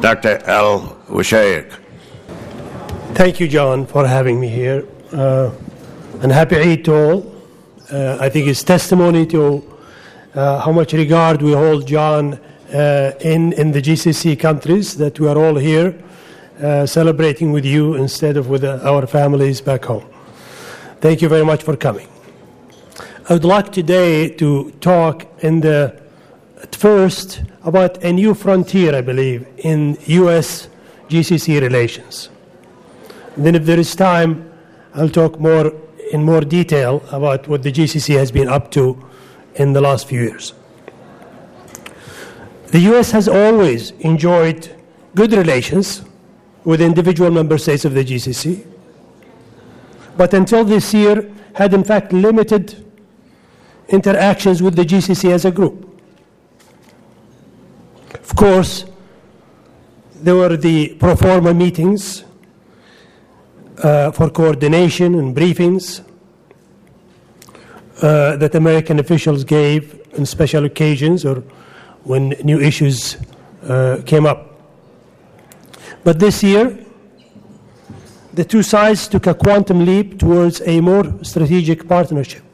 Dr. Al Wushayek. Thank you, John, for having me here. Uh, and happy Eid to all. Uh, I think it's testimony to uh, how much regard we hold John uh, in, in the GCC countries that we are all here uh, celebrating with you instead of with uh, our families back home. Thank you very much for coming. I would like today to talk in the at first about a new frontier, I believe, in U.S. GCC relations. Then, if there is time, I'll talk more in more detail about what the GCC has been up to in the last few years. The U.S. has always enjoyed good relations with individual member states of the GCC, but until this year had in fact limited interactions with the GCC as a group. Of course, there were the pro forma meetings uh, for coordination and briefings uh, that American officials gave on special occasions or when new issues uh, came up. But this year, the two sides took a quantum leap towards a more strategic partnership.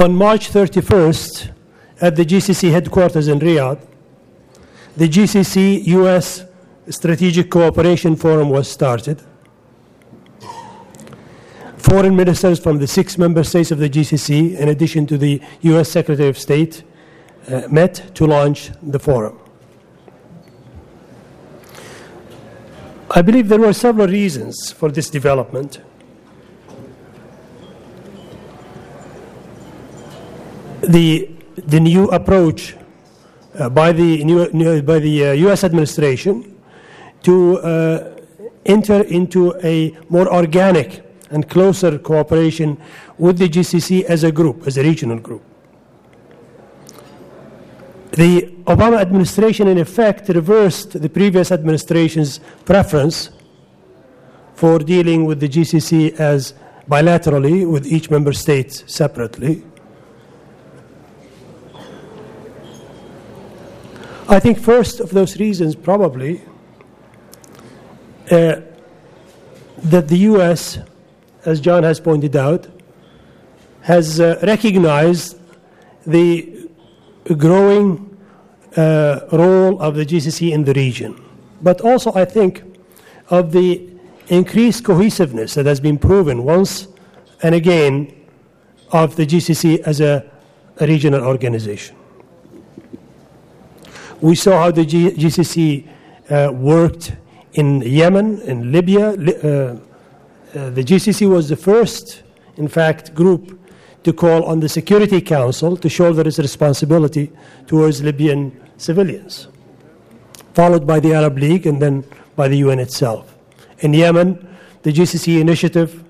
On March 31st, at the GCC headquarters in Riyadh, the GCC US Strategic Cooperation Forum was started. Foreign ministers from the six member states of the GCC, in addition to the US Secretary of State, uh, met to launch the forum. I believe there were several reasons for this development. The, the new approach uh, by the, new, new, by the uh, US administration to uh, enter into a more organic and closer cooperation with the GCC as a group, as a regional group. The Obama administration, in effect, reversed the previous administration's preference for dealing with the GCC as bilaterally with each member state separately. I think first of those reasons probably uh, that the U.S., as John has pointed out, has uh, recognized the growing uh, role of the GCC in the region, but also I think of the increased cohesiveness that has been proven once and again of the GCC as a, a regional organization. We saw how the GCC uh, worked in Yemen, in Libya. Uh, uh, the GCC was the first, in fact, group to call on the Security Council to shoulder its responsibility towards Libyan civilians, followed by the Arab League and then by the UN itself. In Yemen, the GCC initiative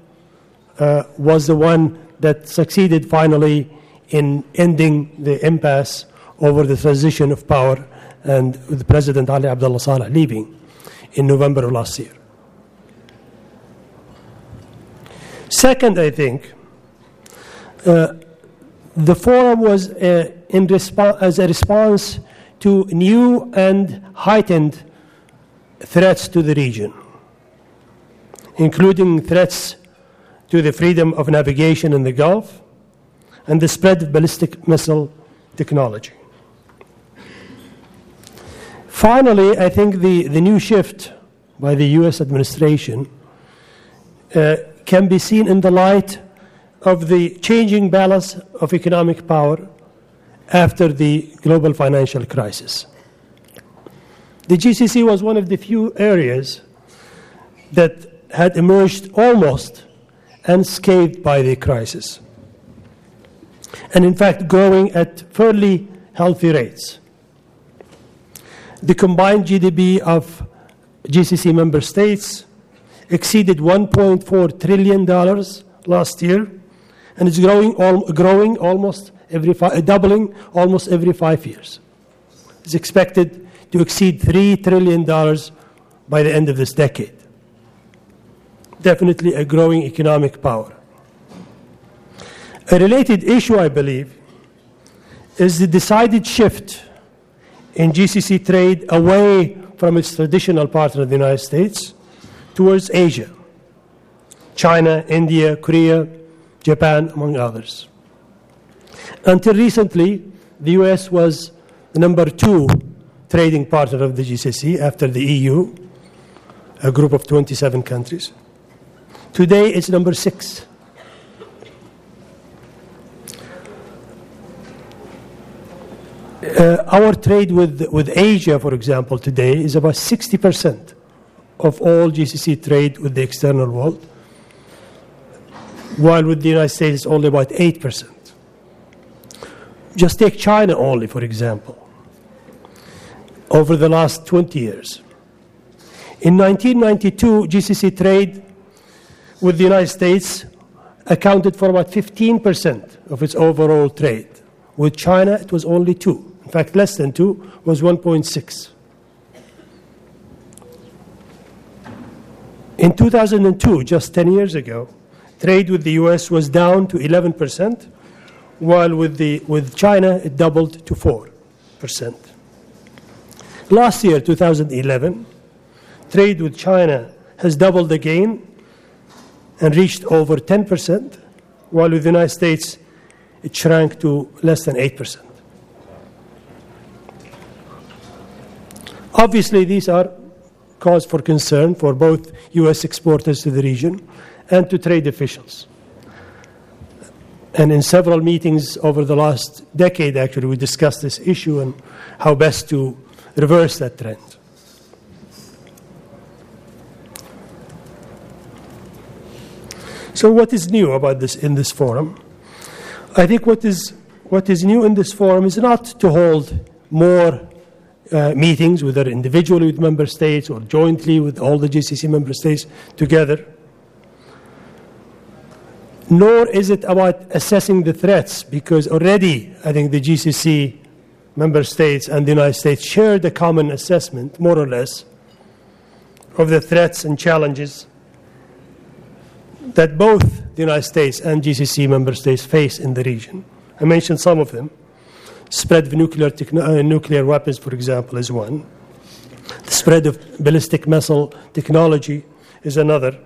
uh, was the one that succeeded finally in ending the impasse over the transition of power and with President Ali Abdullah Saleh leaving in November of last year. Second, I think, uh, the forum was uh, in respo- as a response to new and heightened threats to the region, including threats to the freedom of navigation in the Gulf and the spread of ballistic missile technology. Finally, I think the, the new shift by the US administration uh, can be seen in the light of the changing balance of economic power after the global financial crisis. The GCC was one of the few areas that had emerged almost unscathed by the crisis, and in fact, growing at fairly healthy rates. The combined GDP of GCC member states exceeded $1.4 trillion last year, and it's growing, growing almost every fi- uh, doubling almost every five years. It's expected to exceed $3 trillion by the end of this decade. Definitely a growing economic power. A related issue, I believe, is the decided shift in GCC trade away from its traditional partner, the United States, towards Asia China, India, Korea, Japan, among others. Until recently, the US was the number two trading partner of the GCC after the EU, a group of 27 countries. Today, it's number six. Uh, our trade with, with Asia, for example, today is about 60% of all GCC trade with the external world, while with the United States it's only about 8%. Just take China only, for example, over the last 20 years. In 1992, GCC trade with the United States accounted for about 15% of its overall trade. With China, it was only 2. In fact, less than 2 was 1.6. In 2002, just 10 years ago, trade with the US was down to 11%, while with, the, with China it doubled to 4%. Last year, 2011, trade with China has doubled again and reached over 10%, while with the United States it shrank to less than 8%. Obviously, these are cause for concern for both U.S. exporters to the region and to trade officials. And in several meetings over the last decade, actually, we discussed this issue and how best to reverse that trend. So, what is new about this in this forum? I think what is, what is new in this forum is not to hold more uh, meetings, whether individually with member states or jointly with all the GCC member states together. Nor is it about assessing the threats, because already I think the GCC member states and the United States share the common assessment, more or less, of the threats and challenges that both the United States and GCC member states face in the region. I mentioned some of them. Spread of nuclear, techno- uh, nuclear weapons, for example, is one. The spread of ballistic missile technology is another.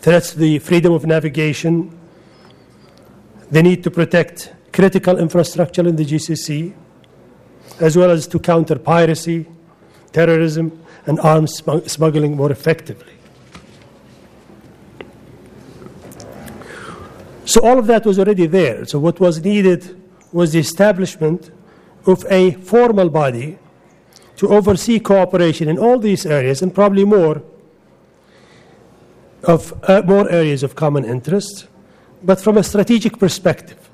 Threats to the freedom of navigation, the need to protect critical infrastructure in the GCC, as well as to counter piracy, terrorism, and arms smuggling more effectively. So, all of that was already there. So, what was needed was the establishment of a formal body to oversee cooperation in all these areas and probably more of uh, more areas of common interest, but from a strategic perspective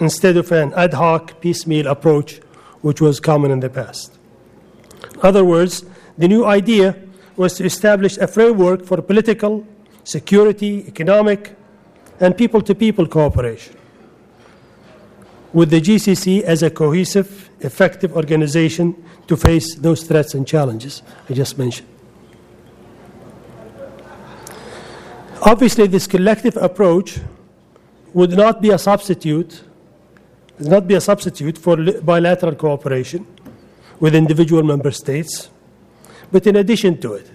instead of an ad hoc piecemeal approach which was common in the past. In other words, the new idea was to establish a framework for political, security, economic, and people to people cooperation with the GCC as a cohesive, effective organization to face those threats and challenges I just mentioned. Obviously, this collective approach would not be a substitute, would not be a substitute for bilateral cooperation with individual member states, but in addition to it,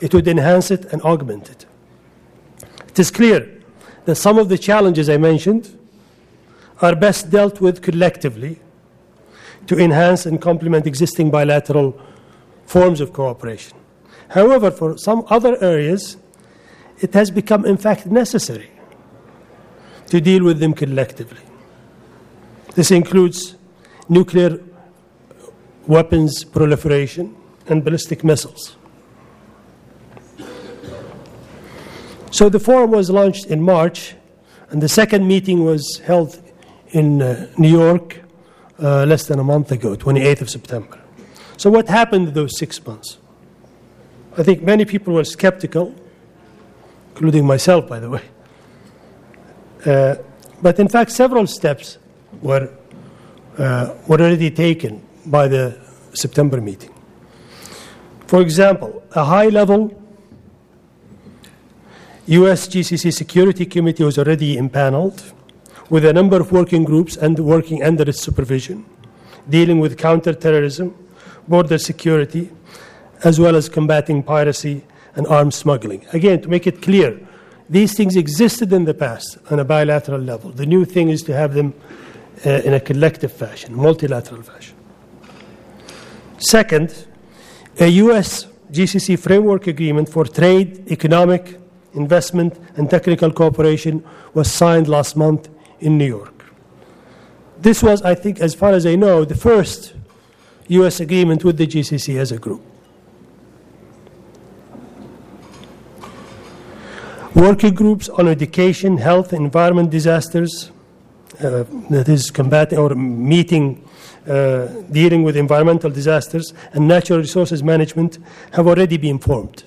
it would enhance it and augment it. It is clear that some of the challenges I mentioned are best dealt with collectively to enhance and complement existing bilateral forms of cooperation. However, for some other areas, it has become, in fact, necessary to deal with them collectively. This includes nuclear weapons proliferation and ballistic missiles. So the forum was launched in March, and the second meeting was held in uh, New York uh, less than a month ago, 28th of September. So, what happened in those six months? I think many people were skeptical, including myself, by the way. Uh, but in fact, several steps were, uh, were already taken by the September meeting. For example, a high level US GCC Security Committee was already impaneled with a number of working groups and working under its supervision, dealing with counterterrorism, border security, as well as combating piracy and arms smuggling. Again, to make it clear, these things existed in the past on a bilateral level. The new thing is to have them uh, in a collective fashion, multilateral fashion. Second, a U.S. GCC framework agreement for trade, economic, investment, and technical cooperation was signed last month in New York. This was, I think, as far as I know, the first U.S. agreement with the GCC as a group. Working groups on education, health, environment disasters, uh, that is combating or meeting, uh, dealing with environmental disasters and natural resources management have already been formed.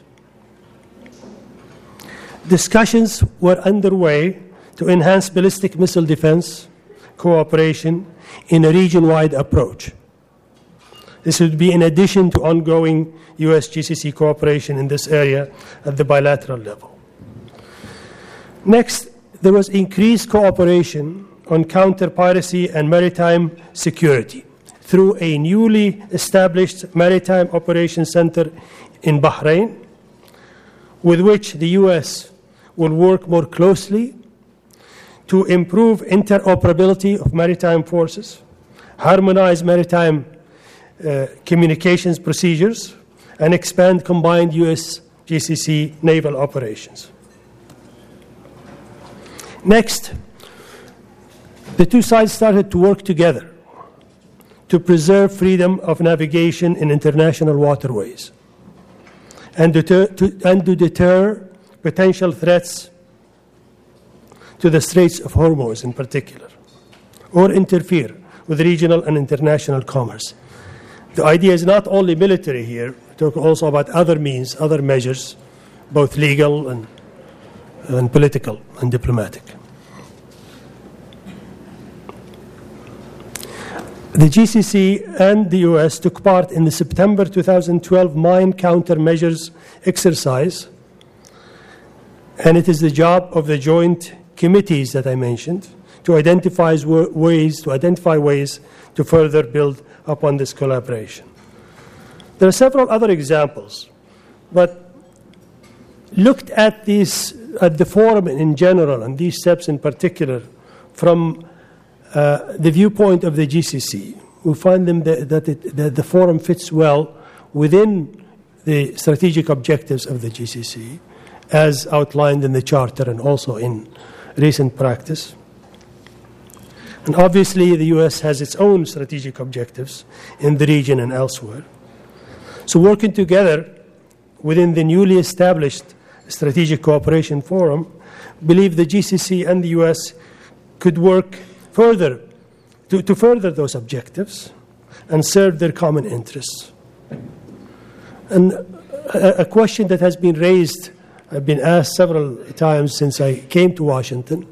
Discussions were underway to enhance ballistic missile defense cooperation in a region wide approach. This would be in addition to ongoing US GCC cooperation in this area at the bilateral level. Next, there was increased cooperation on counter piracy and maritime security through a newly established Maritime Operations Center in Bahrain, with which the US will work more closely to improve interoperability of maritime forces, harmonize maritime uh, communications procedures, and expand combined US GCC naval operations. Next, the two sides started to work together to preserve freedom of navigation in international waterways and, deter, to, and to deter potential threats to the Straits of Hormuz in particular, or interfere with regional and international commerce. The idea is not only military here, talk also about other means, other measures, both legal and, and political and diplomatic. The GCC and the US took part in the September 2012 mine countermeasures exercise, and it is the job of the joint committees that I mentioned to identify ways to identify ways to further build upon this collaboration. There are several other examples, but looked at these at the forum in general and these steps in particular from uh, the viewpoint of the GCC, we find them that, that, it, that the forum fits well within the strategic objectives of the GCC, as outlined in the Charter and also in recent practice. And obviously, the US has its own strategic objectives in the region and elsewhere. So, working together within the newly established Strategic Cooperation Forum, believe the GCC and the US could work further to, to further those objectives and serve their common interests. And a, a question that has been raised, I've been asked several times since I came to Washington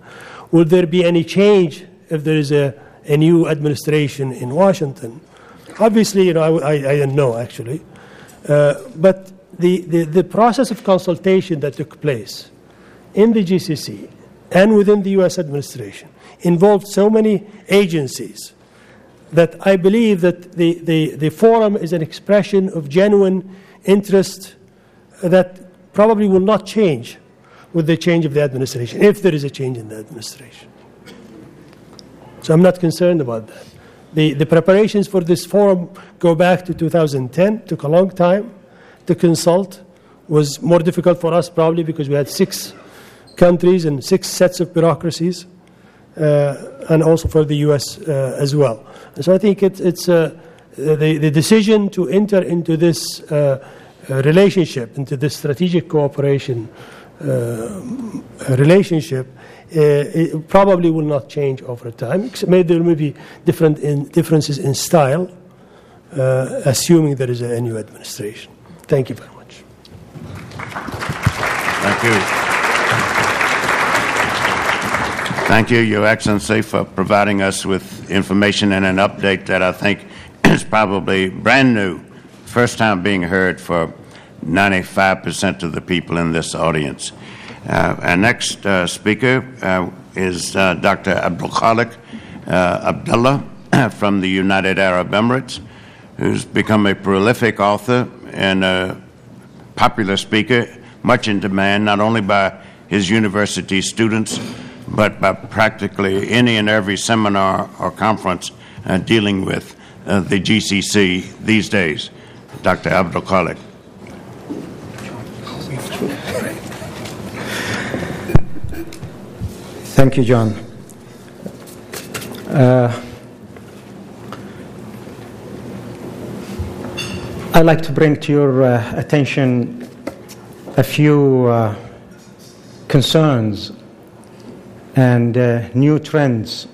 will there be any change if there is a, a new administration in Washington? Obviously, you know, I, I, I don't know actually. Uh, but the, the, the process of consultation that took place in the GCC and within the US administration involved so many agencies that I believe that the, the, the forum is an expression of genuine interest that probably will not change with the change of the administration, if there is a change in the administration. So I'm not concerned about that. The, the preparations for this forum go back to 2010, took a long time to consult, was more difficult for us probably because we had six countries and six sets of bureaucracies. Uh, and also for the U.S. Uh, as well. So I think it, it's uh, the, the decision to enter into this Uh, relationship, into this strategic cooperation uh, relationship, uh, it probably will not change over time. Maybe there may be different in, differences in style, assuming there is a new administration. Thank you very much. Thank you. Thank you, Your Excellency, for providing us with information and an update that I think is probably brand new, first time being heard for 95% of the people in this audience. Uh, our next uh, speaker uh, is uh, Dr. Abdul Khalik uh, Abdullah from the United Arab Emirates, who's become a prolific author and a popular speaker, much in demand not only by his university students, but by practically any and every seminar or conference uh, dealing with the GCC these days. Dr. Abdul Khalik. Thank you, John. Uh, I'd like to bring to your uh, attention a few uh, concerns and uh, new trends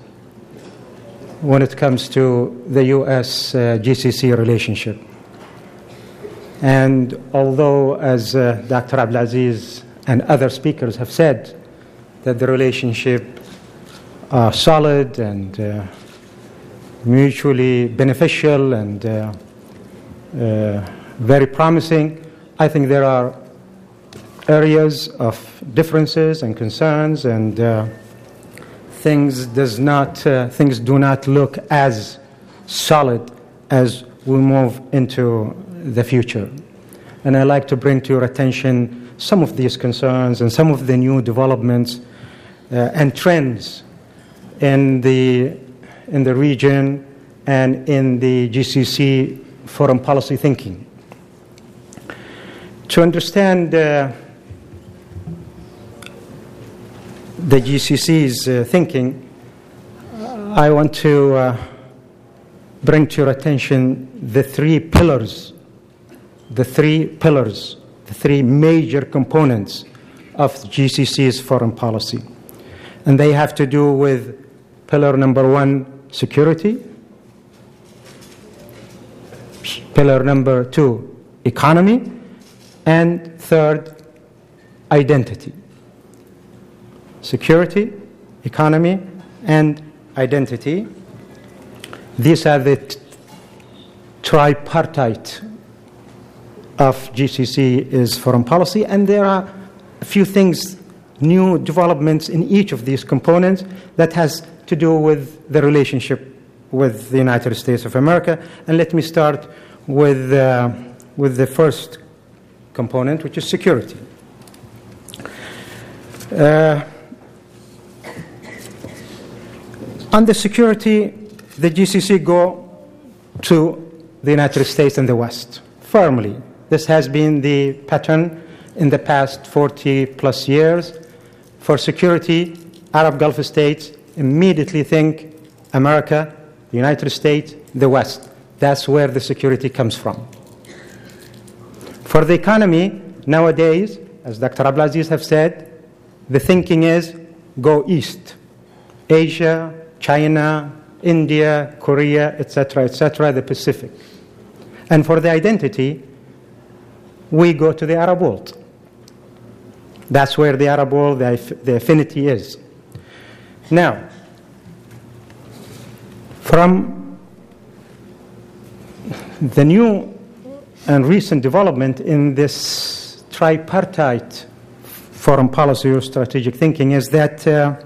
when it comes to the US uh, GCC relationship. And although, as uh, Dr. Abdulaziz and other speakers have said, that the relationship are solid and uh, mutually beneficial and uh, uh, very promising, I think there are areas of differences and concerns and uh, things does not uh, things do not look as solid as we move into the future. And I'd like to bring to your attention some of these concerns and some of the new developments uh, and trends in the, in the region and in the GCC foreign policy thinking. To understand uh, the GCC's uh, thinking, I want to uh, bring to your attention the three pillars, the three pillars, the three major components of GCC's foreign policy. And they have to do with pillar number one, security, pillar number two, economy, and third, identity security, economy, and identity. These are the tripartite of GCC is foreign policy, and there are a few things, new developments in each of these components that has to do with the relationship with the United States of America. And let me start with, uh, with the first component, which is security. Uh, the security, the GCC go to the United States and the West firmly. This has been the pattern in the past 40 plus years. For security, Arab Gulf states immediately think America, the United States, the West. That's where the security comes from. For the economy, nowadays, as Dr. Abdulaziz have said, the thinking is go east. Asia, China, India, Korea, etc., etc., the Pacific. And for the identity, we go to the Arab world. That's where the Arab world, the, the affinity is. Now, from the new and recent development in this tripartite foreign policy or strategic thinking is that uh,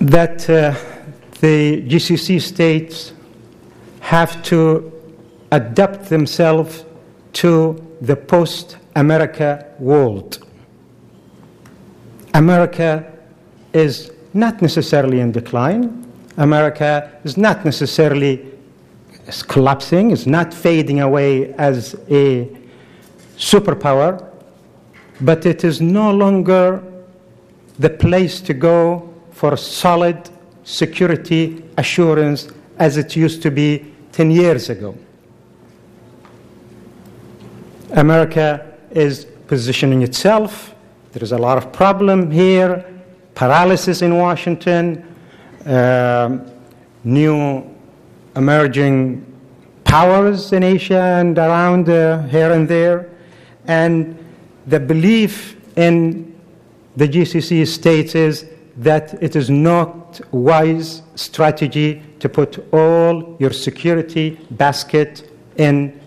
that uh, the GCC states have to adapt themselves to the post America world. America is not necessarily in decline. America is not necessarily is collapsing, it's not fading away as a superpower, but it is no longer the place to go for solid security assurance as it used to be 10 years ago. America is positioning itself. There is a lot of problem here, paralysis in Washington, uh, new emerging powers in Asia and around uh, here and there, and the belief in the GCC states is that it is not wise strategy to put all your security basket in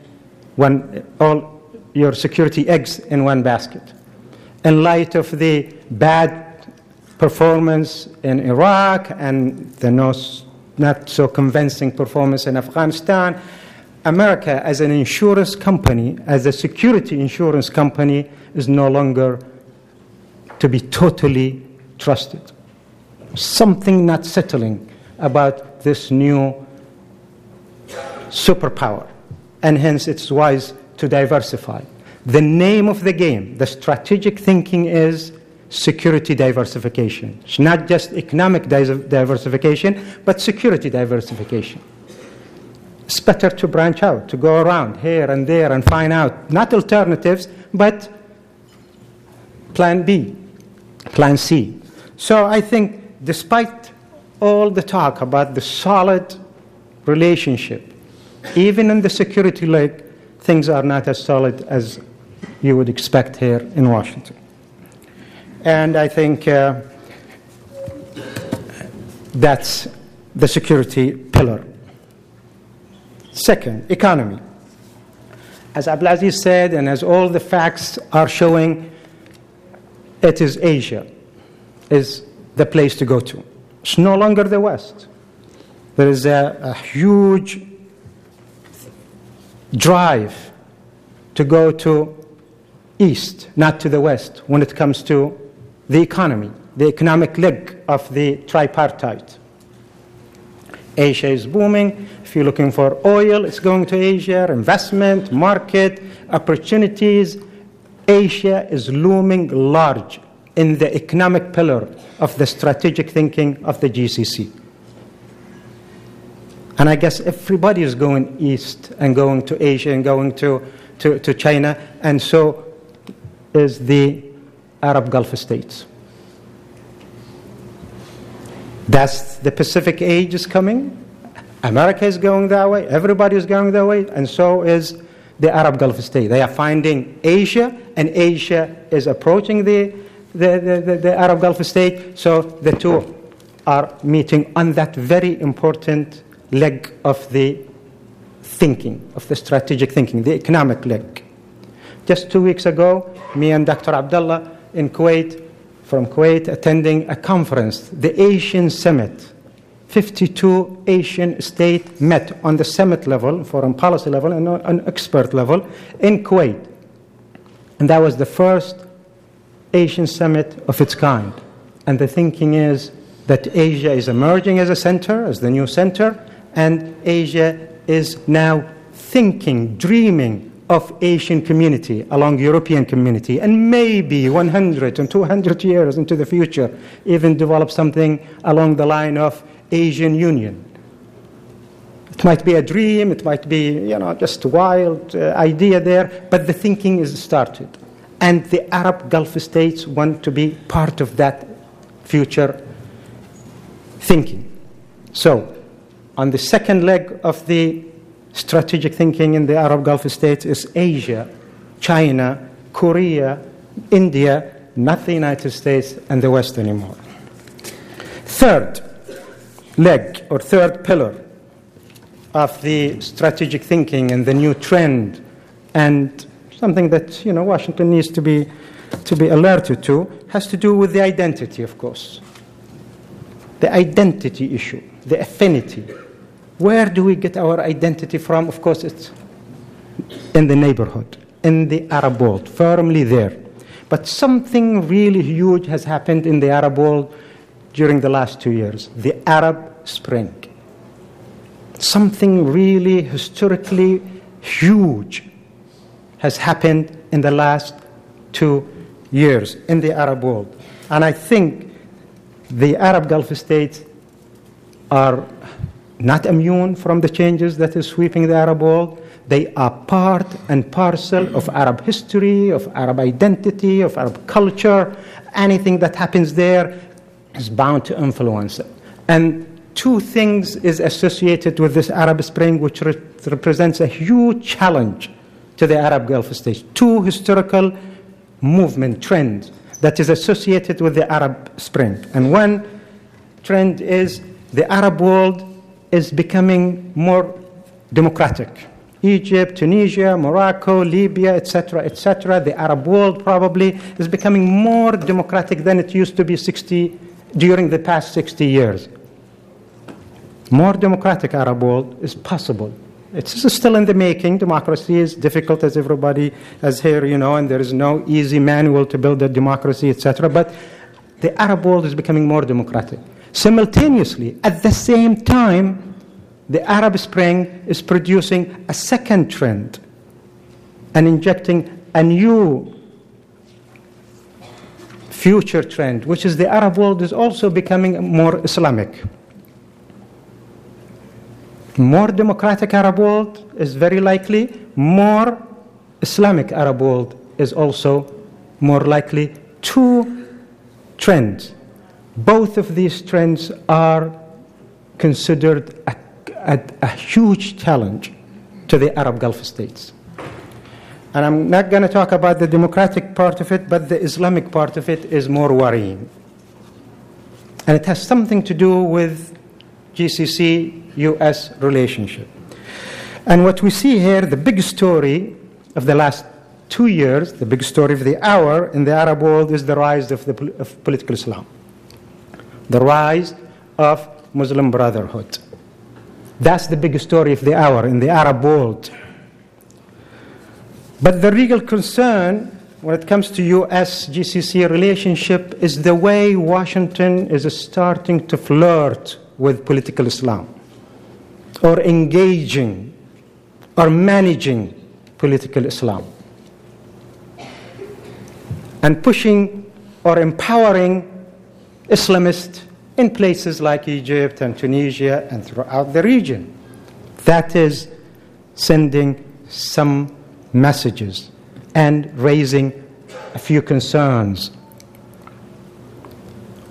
when all your security eggs in one basket. In light of the bad performance in Iraq and the not so convincing performance in Afghanistan, America, as an insurance company, as a security insurance company, is no longer to be totally trusted. Something not settling about this new superpower, and hence it's wise to diversify. The name of the game, the strategic thinking is security diversification. It's not just economic diversification, but security diversification. It's better to branch out, to go around here and there and find out not alternatives, but plan B, plan C. So I think despite all the talk about the solid relationship, even in the security leg, things are not as solid as you would expect here in Washington. And I think uh, that's the security pillar. Second, economy. As Abdulaziz said, and as all the facts are showing, it is Asia is the place to go to. It's no longer the West. There is a, a huge drive to go to east, not to the west, when it comes to the economy, the economic leg of the tripartite. Asia is booming. If you're looking for oil, it's going to Asia, investment, market, opportunities. Asia is looming large in the economic pillar of the strategic thinking of the GCC. And I guess everybody is going east and going to Asia and going to, to, to China, and so is the Arab Gulf states. That's the Pacific age is coming. America is going that way. Everybody is going that way, and so is the Arab Gulf state. They are finding Asia, and Asia is approaching the, the, the, the, the Arab Gulf state. So the two are meeting on that very important leg of the thinking, of the strategic thinking, the economic leg. Just two weeks ago, me and Dr. Abdullah in Kuwait, from Kuwait, attending a conference, the Asian Summit. 52 Asian states met on the summit level, foreign policy level, and on expert level in Kuwait. And that was the first Asian summit of its kind. And the thinking is that Asia is emerging as a center, as the new center, and Asia is now thinking, dreaming of Asian community along European community, and maybe 100 and 200 years into the future, even develop something along the line of Asian Union. It might be a dream, it might be, you know, just a wild uh, idea there, but the thinking is started. And the Arab Gulf states want to be part of that future thinking. So, on the second leg of the strategic thinking in the Arab Gulf states is Asia, China, Korea, India, not the United States and the West anymore. Third leg or third pillar of the strategic thinking and the new trend and something that you know Washington needs to be to be alerted to has to do with the identity of course the identity issue the affinity where do we get our identity from? Of course, it's in the neighborhood, in the Arab world, firmly there. But something really huge has happened in the Arab world during the last two years the Arab Spring. Something really historically huge has happened in the last two years in the Arab world. And I think the Arab Gulf states are not immune from the changes that is sweeping the Arab world. They are part and parcel of Arab history, of Arab identity, of Arab culture. Anything that happens there is bound to influence it. And two things is associated with this Arab Spring, which re- represents a huge challenge to the Arab Gulf states. Two historical movement trends that is associated with the Arab Spring. And one trend is the Arab world is becoming more democratic, Egypt, Tunisia, Morocco, Libya, etc., etc., the Arab world probably is becoming more democratic than it used to be 60, during the past 60 years. More democratic Arab world is possible. It's still in the making. Democracy is difficult, as everybody has here, you know, and there is no easy manual to build a democracy, etc. But the Arab world is becoming more democratic. Simultaneously, at the same time, the Arab Spring is producing a second trend and injecting a new future trend, which is the Arab world is also becoming more Islamic. More democratic Arab world is very likely, more Islamic Arab world is also more likely. Two trends. Both of these trends are considered a a, a huge challenge to the Arab Gulf states. And I'm not going to talk about the democratic part of it, but the Islamic part of it is more worrying. And it has something to do with GCC US relationship. And what we see here, the big story of the last two years, the big story of the hour in the Arab world is the rise of, the, of political Islam, the rise of Muslim Brotherhood. That's the big story of the hour in the Arab world. But the real concern when it comes to US GCC relationship is the way Washington is starting to flirt with political Islam or engaging or managing political Islam and pushing or empowering Islamists in places like Egypt and Tunisia and throughout the region. That is sending some messages and raising a few concerns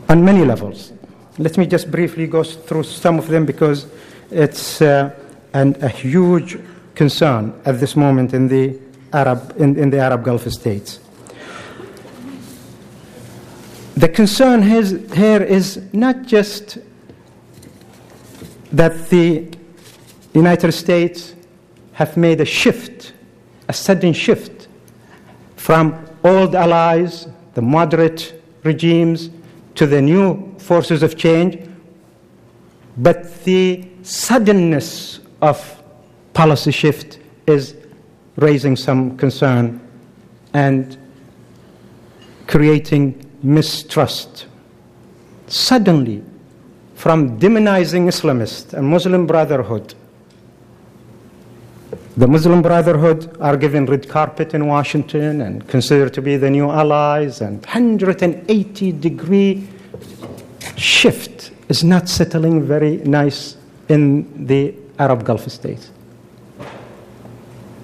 on many levels. Let me just briefly go through some of them because it's uh, an, a huge concern at this moment in the Arab, in, in the Arab Gulf states. The concern here is not just that the United States have made a shift, a sudden shift from old allies, the moderate regimes, to the new forces of change, but the suddenness of policy shift is raising some concern and creating mistrust. Suddenly, from demonizing Islamists and Muslim Brotherhood, the Muslim Brotherhood are given red carpet in Washington and considered to be the new allies, and 180 degree shift is not settling very nice in the Arab Gulf states.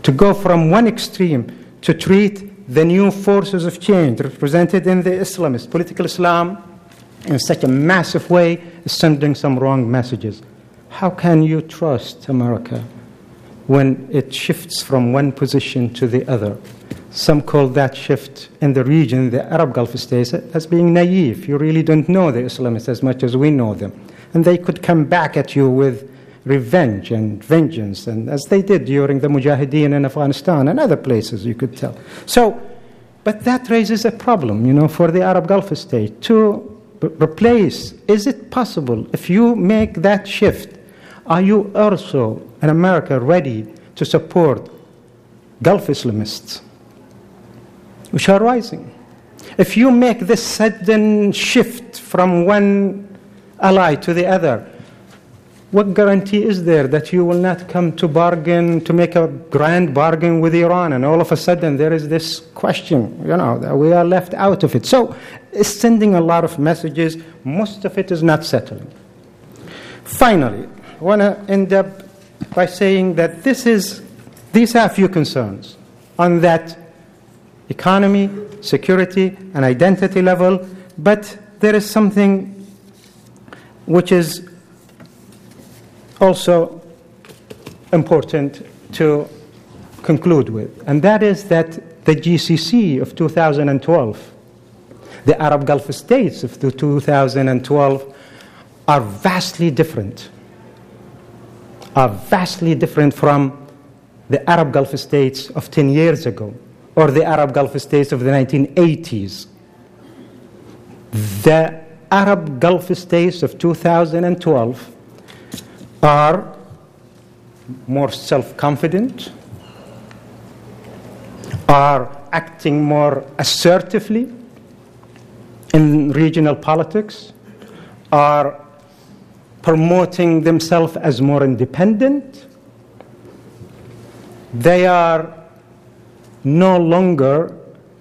To go from one extreme to treat the new forces of change represented in the Islamist political Islam in such a massive way is sending some wrong messages. How can you trust America when it shifts from one position to the other? Some call that shift in the region, the Arab Gulf states, as being naive. You really don't know the Islamists as much as we know them. And they could come back at you with revenge and vengeance, and as they did during the Mujahideen in Afghanistan and other places, you could tell. So, but that raises a problem, you know, for the Arab Gulf state to replace. Is it possible if you make that shift? Are you also in America ready to support Gulf Islamists, which are rising? If you make this sudden shift from one ally to the other, what guarantee is there that you will not come to bargain, to make a grand bargain with Iran, and all of a sudden there is this question, you know, that we are left out of it? So it's sending a lot of messages. Most of it is not settling. Finally, I want to end up by saying that this is, these are a few concerns on that economy, security, and identity level, but there is something which is also important to conclude with, and that is that the GCC of 2012, the Arab Gulf states of 2012, are vastly different, are vastly different from the Arab Gulf states of 10 years ago or the Arab Gulf states of the 1980s. The Arab Gulf states of 2012 are more self confident, are acting more assertively in regional politics, are promoting themselves as more independent. They are no longer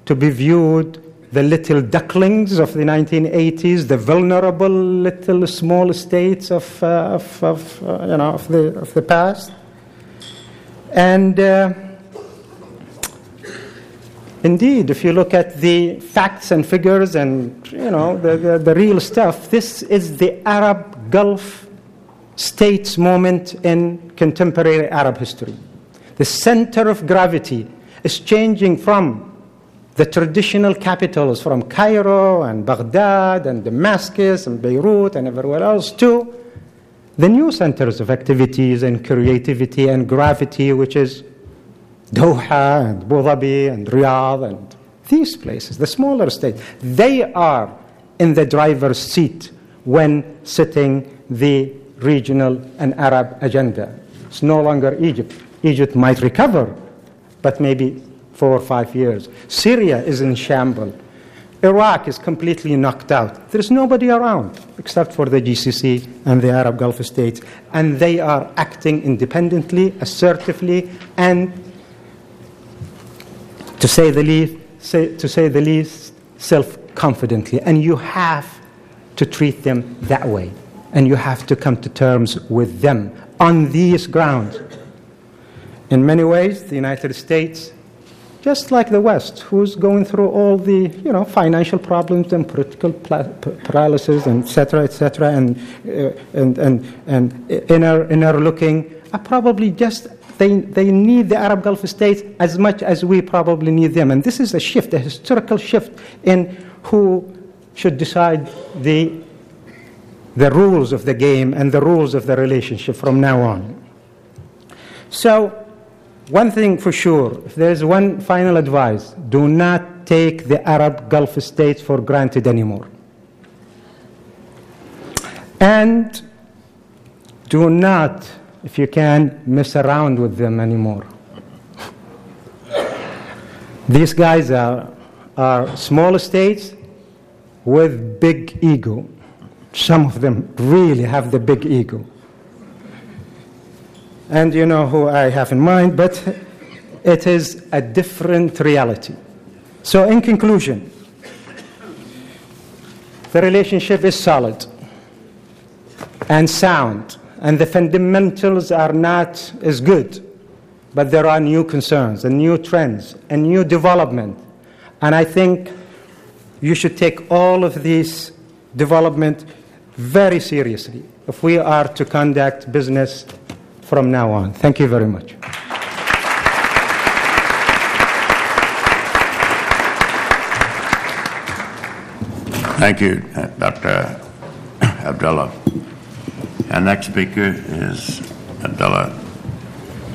to be viewed the little ducklings of the 1980s, the vulnerable little small states of, uh, of, of uh, you know, of, the, of the past. And uh, indeed, if you look at the facts and figures and you know, the, the, the real stuff, this is the Arab Gulf states moment in contemporary Arab history. The center of gravity is changing from the traditional capitals from Cairo and Baghdad and Damascus and Beirut and everywhere else to the new centers of activities and creativity and gravity, which is Doha and Abu Dhabi and Riyadh and these places, the smaller states. They are in the driver's seat when setting the regional and Arab agenda. It's no longer Egypt. Egypt might recover, but maybe four or five years. Syria is in shambles. Iraq is completely knocked out. There's nobody around except for the GCC and the Arab Gulf states. And they are acting independently, assertively, and to say the least, say, to say the least self confidently. And you have to treat them that way. And you have to come to terms with them on these grounds. In many ways, the United States just like the West, who's going through all the you know financial problems and political paralysis and etc. etc. and uh, and and and inner inner looking, are probably just they they need the Arab Gulf states as much as we probably need them, and this is a shift, a historical shift in who should decide the the rules of the game and the rules of the relationship from now on. So one thing for sure, if there's one final advice, do not take the Arab Gulf states for granted anymore. And do not, if you can, mess around with them anymore. These guys are, are small states with big ego. Some of them really have the big ego and you know who I have in mind, but it is a different reality. So, in conclusion, the relationship is solid and sound, and the fundamentals are not as good, but there are new concerns and new trends and new development. And I think you should take all of these development very seriously if we are to conduct business from now on. Thank you very much. Thank you, Dr. Abdullah. Our next speaker is Abdullah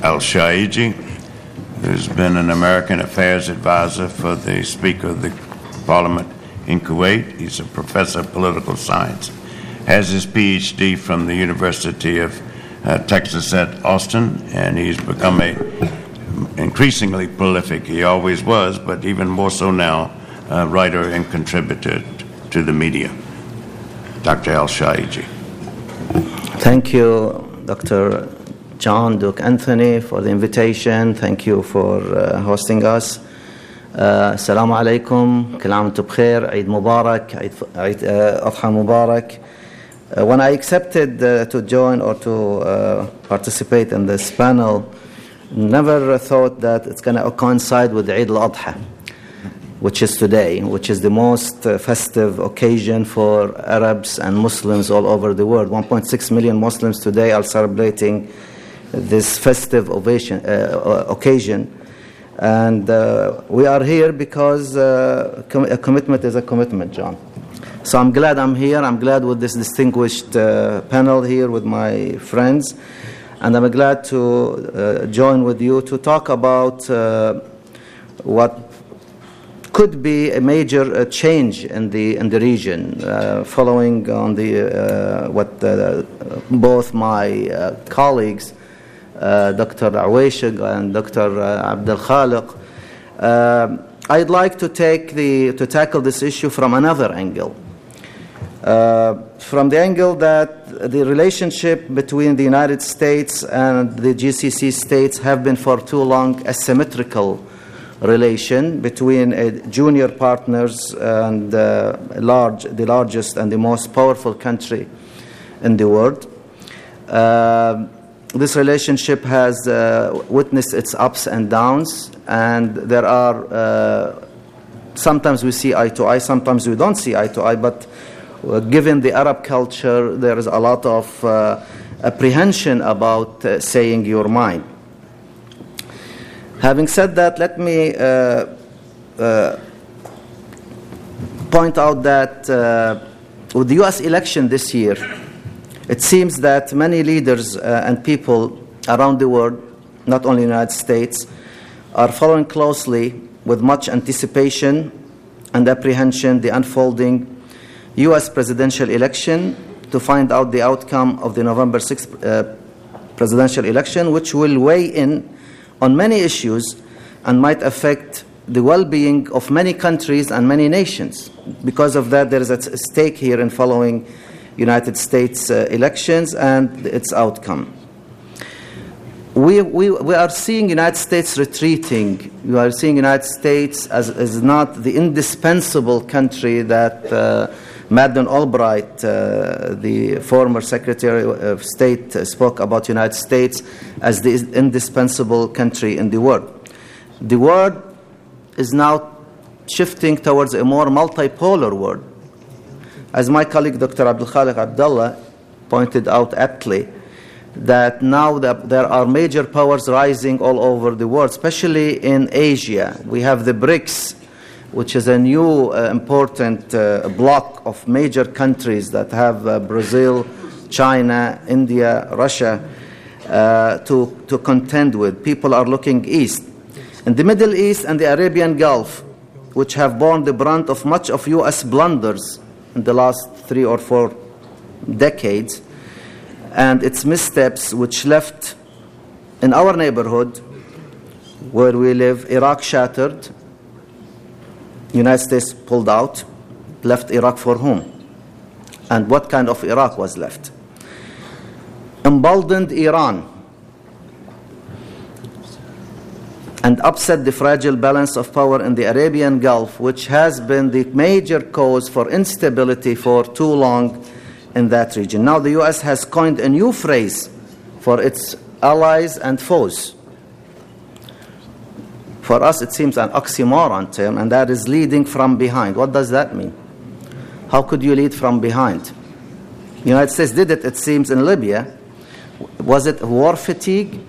Al Shaiji, who's been an American Affairs advisor for the Speaker of the Parliament in Kuwait. He's a professor of political science, has his PhD from the University of uh, Texas at Austin, and he's become a increasingly prolific. He always was, but even more so now, uh, writer and contributor to the media. Dr. Al Shaiji. Thank you, Dr. John Duke Anthony, for the invitation. Thank you for uh, hosting us. السلام عليكم كل عام وانتم بخير عيد مبارك عيد عيد اضحى مبارك uh, when I accepted uh, to join or to uh, participate in this panel, never thought that it's going to coincide with Eid al-Adha, which is today, which is the most uh, festive occasion for Arabs and Muslims all over the world. 1.6 million Muslims today are celebrating this festive ovation, uh, occasion. And we are here because com- a commitment is a commitment, John. So I'm glad I'm here. I'm glad with this distinguished uh, panel here with my friends. And I'm glad to uh, join with you to talk about uh, what could be a major uh, change in the in the region, uh, following on the uh, what both my colleagues, Dr. Aweshig and Dr. Abdel Khaliq. I'd like to take the to tackle this issue from another angle, from the angle that the relationship between the United States and the GCC states have been for too long asymmetrical relation between uh, junior partners and uh, large, the largest and the most powerful country in the world. Uh, this relationship has uh, witnessed its ups and downs, and there are uh, sometimes we see eye to eye, sometimes we don't see eye to eye, but uh, given the Arab culture, there is a lot of apprehension about saying your mind. Having said that, let me uh, uh, point out that uh, with the US election this year, it seems that many leaders uh, and people around the world, not only in the United States, are following closely with much anticipation and apprehension the unfolding US presidential election to find out the outcome of the November 6th uh, presidential election, which will weigh in on many issues and might affect the well being of many countries and many nations. Because of that, there is a stake here in following United States uh, elections and its outcome. We, we, we are seeing United States retreating. We are seeing United States as, as not the indispensable country that uh, Madeleine Albright, uh, the former Secretary of State, uh, spoke about the United States as the indispensable country in the world. The world is now shifting towards a more multipolar world. As my colleague Dr. Abdul Khaliq Abdullah pointed out aptly, that now that there are major powers rising all over the world, especially in Asia. We have the BRICS which is a new uh, important uh, bloc of major countries that have uh, Brazil, China, India, Russia uh, to, to contend with. People are looking east. In the Middle East and the Arabian Gulf, which have borne the brunt of much of U.S. blunders in the last three or four decades, and its missteps, which left in our neighborhood, where we live, Iraq shattered, United States pulled out, left Iraq for whom? And what kind of Iraq was left? Emboldened Iran and upset the fragile balance of power in the Arabian Gulf, which has been the major cause for instability for too long in that region. Now, the US has coined a new phrase for its allies and foes. For us, it seems an oxymoron term, and that is leading from behind. What does that mean? How could you lead from behind? The United States did it, it seems, in Libya. Was it war fatigue?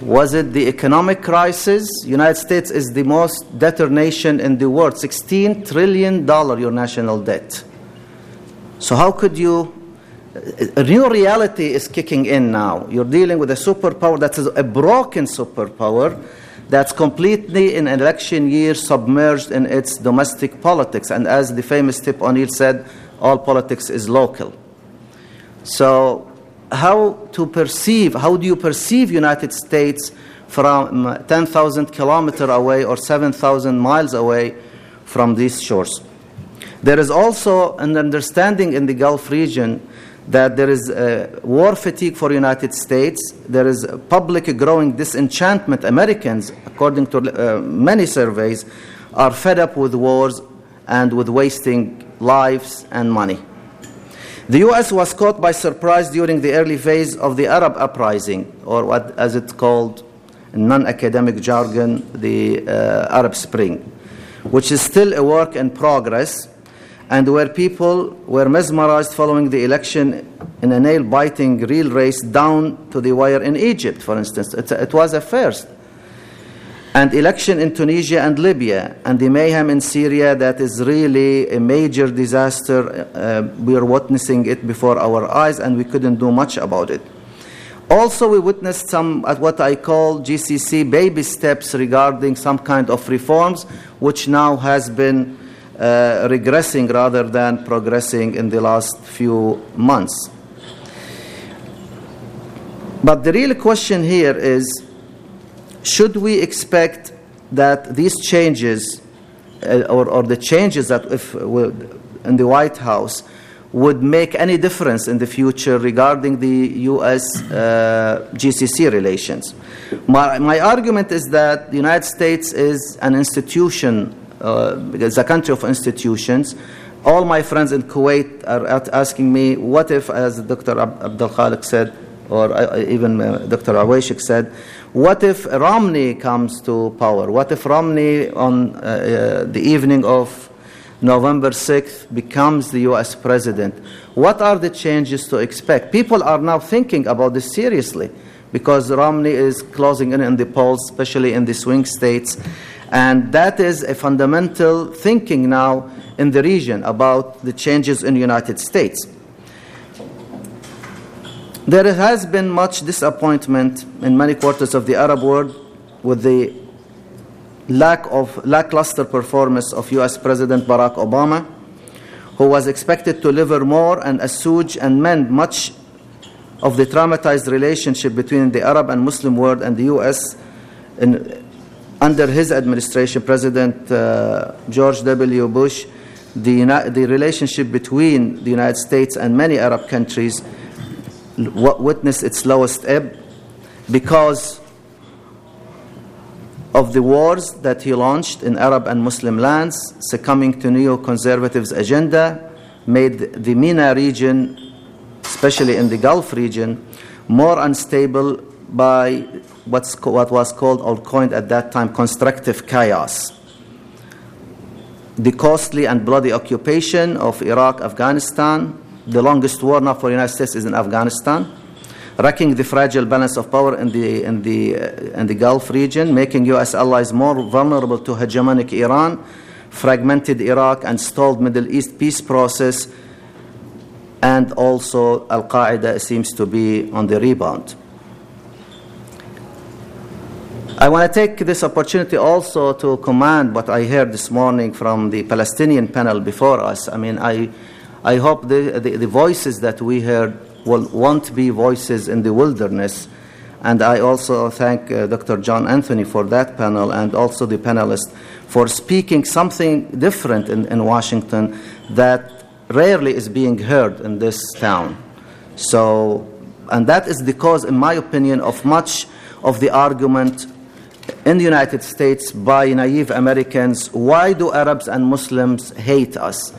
Was it the economic crisis? United States is the most debtor nation in the world, 16 trillion dollar your national debt. So how could you a new reality is kicking in now. You're dealing with a superpower that is a broken superpower that's completely in election year submerged in its domestic politics. And as the famous Tip O'Neill said, all politics is local. So how to perceive, how do you perceive United States from 10,000 kilometers away or 7,000 miles away from these shores? There is also an understanding in the Gulf region that there is war fatigue for United States. There is public growing disenchantment. Americans, according to uh, many surveys, are fed up with wars and with wasting lives and money. The U.S. was caught by surprise during the early phase of the Arab uprising, or what, as it's called in non-academic jargon, the uh, Arab Spring, which is still a work in progress and where people were mesmerized following the election in a nail biting real race down to the wire in Egypt, for instance. It, was a first. And election in Tunisia and Libya, and the mayhem in Syria that is really a major disaster. Uh, we are witnessing it before our eyes, and we couldn't do much about it. Also, we witnessed some at what I call GCC baby steps regarding some kind of reforms, which now has been uh, regressing rather than progressing in the last few months. But the real question here is should we expect that these changes, uh, or, or the changes that if in the White House, would make any difference in the future regarding the US uh, GCC relations. My, my argument is that the United States is an institution, uh, it's a country of institutions. All my friends in Kuwait are asking me, what if, as Dr. Abdul Khalik said, or uh, even uh, Dr. Awashik said, what if Romney comes to power? What if Romney, on uh, uh the evening of November 6th becomes the US president, what are the changes to expect? People are now thinking about this seriously because Romney is closing in in the polls, especially in the swing states. And that is a fundamental thinking now in the region about the changes in the United States. There has been much disappointment in many quarters of the Arab world with the lack of lackluster performance of US President Barack Obama, who was expected to deliver more and assuage and mend much of the traumatized relationship between the Arab and Muslim world and the US in, under his administration, President uh, George W. Bush, the, the relationship between the United States and many Arab countries witnessed its lowest ebb because of the wars that he launched in Arab and Muslim lands, succumbing to neoconservatives' agenda, made the MENA region, especially in the Gulf region, more unstable by what's, what was called or coined at that time constructive chaos. The costly and bloody occupation of Iraq, Afghanistan, the longest war now for the United States is in Afghanistan wrecking the fragile balance of power in the, in the, uh, in the Gulf region, making U.S. allies more vulnerable to hegemonic Iran, fragmented Iraq, and stalled Middle East peace process, and also Al Qaeda seems to be on the rebound. I want to take this opportunity also to commend what I heard this morning from the Palestinian panel before us. I mean, I, I hope the, the, the voices that we heard will, won't be voices in the wilderness. And I also thank uh, Dr. John Anthony for that panel and also the panelists for speaking something different in, in Washington that rarely is being heard in this town. So, and that is the cause, in my opinion, of much of the argument in the United States by naive Americans why do Arabs and Muslims hate us?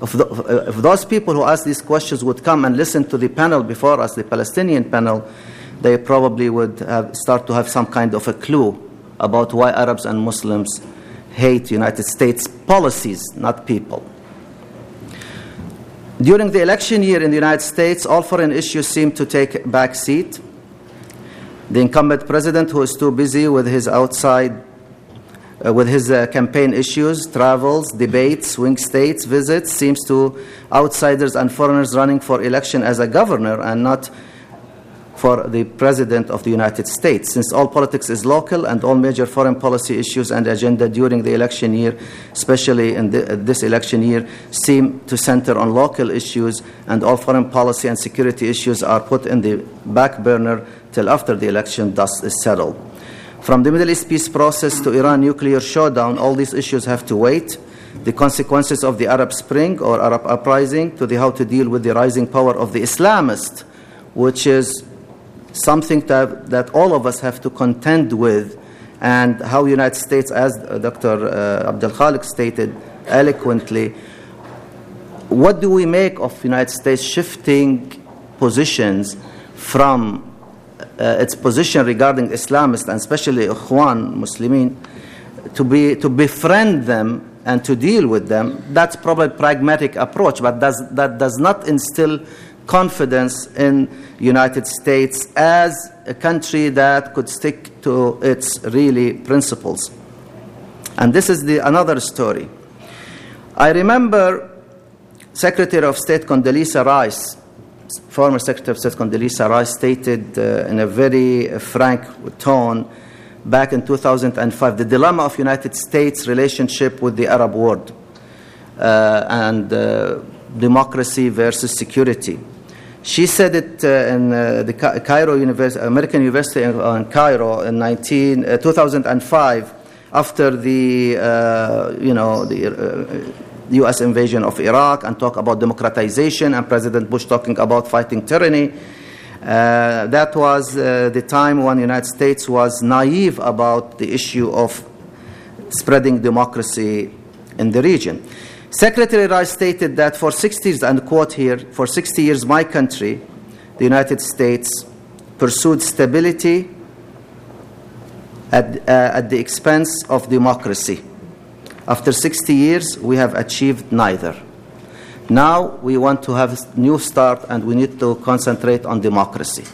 If, the, if, those people who ask these questions would come and listen to the panel before us, the Palestinian panel, they probably would have, start to have some kind of a clue about why Arabs and Muslims hate United States policies, not people. During the election year in the United States, all foreign issues seem to take back seat. The incumbent president, who is too busy with his outside uh, with his uh, campaign issues, travels, debates, swing states, visits, seems to outsiders and foreigners running for election as a governor and not for the President of the United States. Since all politics is local and all major foreign policy issues and agenda during the election year, especially in the, uh, this election year, seem to center on local issues and all foreign policy and security issues are put in the back burner till after the election dust is settled. From the Middle East peace process to Iran nuclear showdown, all these issues have to wait. The consequences of the Arab Spring or Arab uprising to the how to deal with the rising power of the Islamist, which is something that, that all of us have to contend with, and how United States, as Dr. Uh, Khalik stated eloquently, what do we make of United States shifting positions from uh, its position regarding Islamists and especially Ikhwan Muslimin to be to befriend them and to deal with them. That's probably a pragmatic approach, but does, that does not instill confidence in United States as a country that could stick to its really principles. And this is the another story. I remember Secretary of State Condoleezza Rice former Secretary of State Condoleezza Rice stated uh, in a very frank tone back in 2005 the dilemma of United States relationship with the Arab world uh, and uh, democracy versus security. She said it uh, in uh, the Cairo American University in, in Cairo in 19, uh, 2005 after the, uh, you know, the U.S. invasion of Iraq and talk about democratization and President Bush talking about fighting tyranny. Uh, that was uh, the time when the United States was naive about the issue of spreading democracy in the region. Secretary Rice stated that for 60 years, and quote here, for 60 years, my country, the United States, pursued stability at, uh, at the expense of democracy. After 60 years, we have achieved neither. Now we want to have a new start and we need to concentrate on democracy.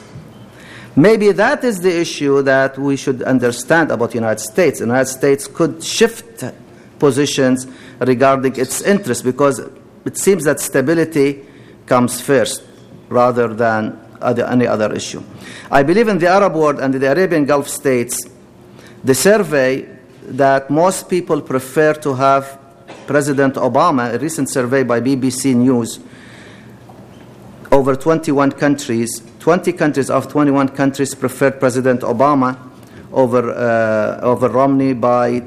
Maybe that is the issue that we should understand about the United States. The United States could shift positions regarding its interests because it seems that stability comes first rather than other, any other issue. I believe in the Arab world and the Arabian Gulf states, the survey that most people prefer to have President Obama, a recent survey by BBC News, over 21 countries, 20 countries of 21 countries preferred President Obama over, uh, over Romney by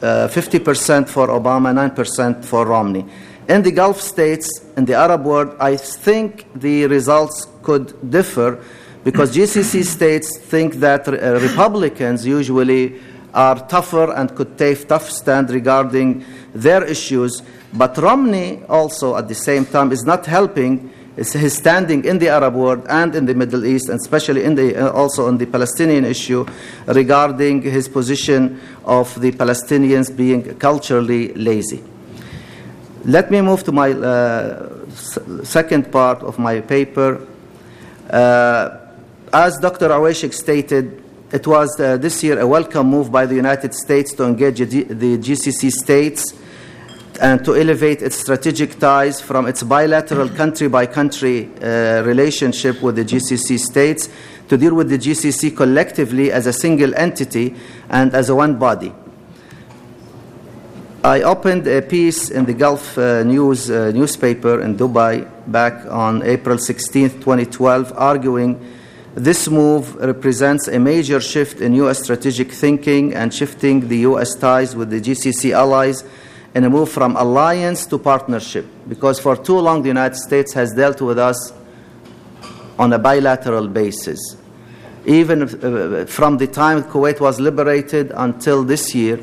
50% for Obama, 9% for Romney. In the Gulf states, in the Arab world, I think the results could differ because GCC states think that uh, Republicans usually are tougher and could take tough stand regarding their issues. But Romney also at the same time is not helping his standing in the Arab world and in the Middle East, and especially in the, uh, also on the Palestinian issue regarding his position of the Palestinians being culturally lazy. Let me move to my uh, second part of my paper. Uh, as Dr. Aweshik stated, it was uh, this year a welcome move by the United States to engage the GCC states and to elevate its strategic ties from its bilateral country by country relationship with the GCC states to deal with the GCC collectively as a single entity and as a one body. I opened a piece in the Gulf uh, News uh, newspaper in Dubai back on April 16, 2012, arguing this move represents a major shift in U.S. strategic thinking and shifting the U.S. ties with the GCC allies in a move from alliance to partnership. Because for too long, the United States has dealt with us on a bilateral basis. Even uh, from the time Kuwait was liberated until this year,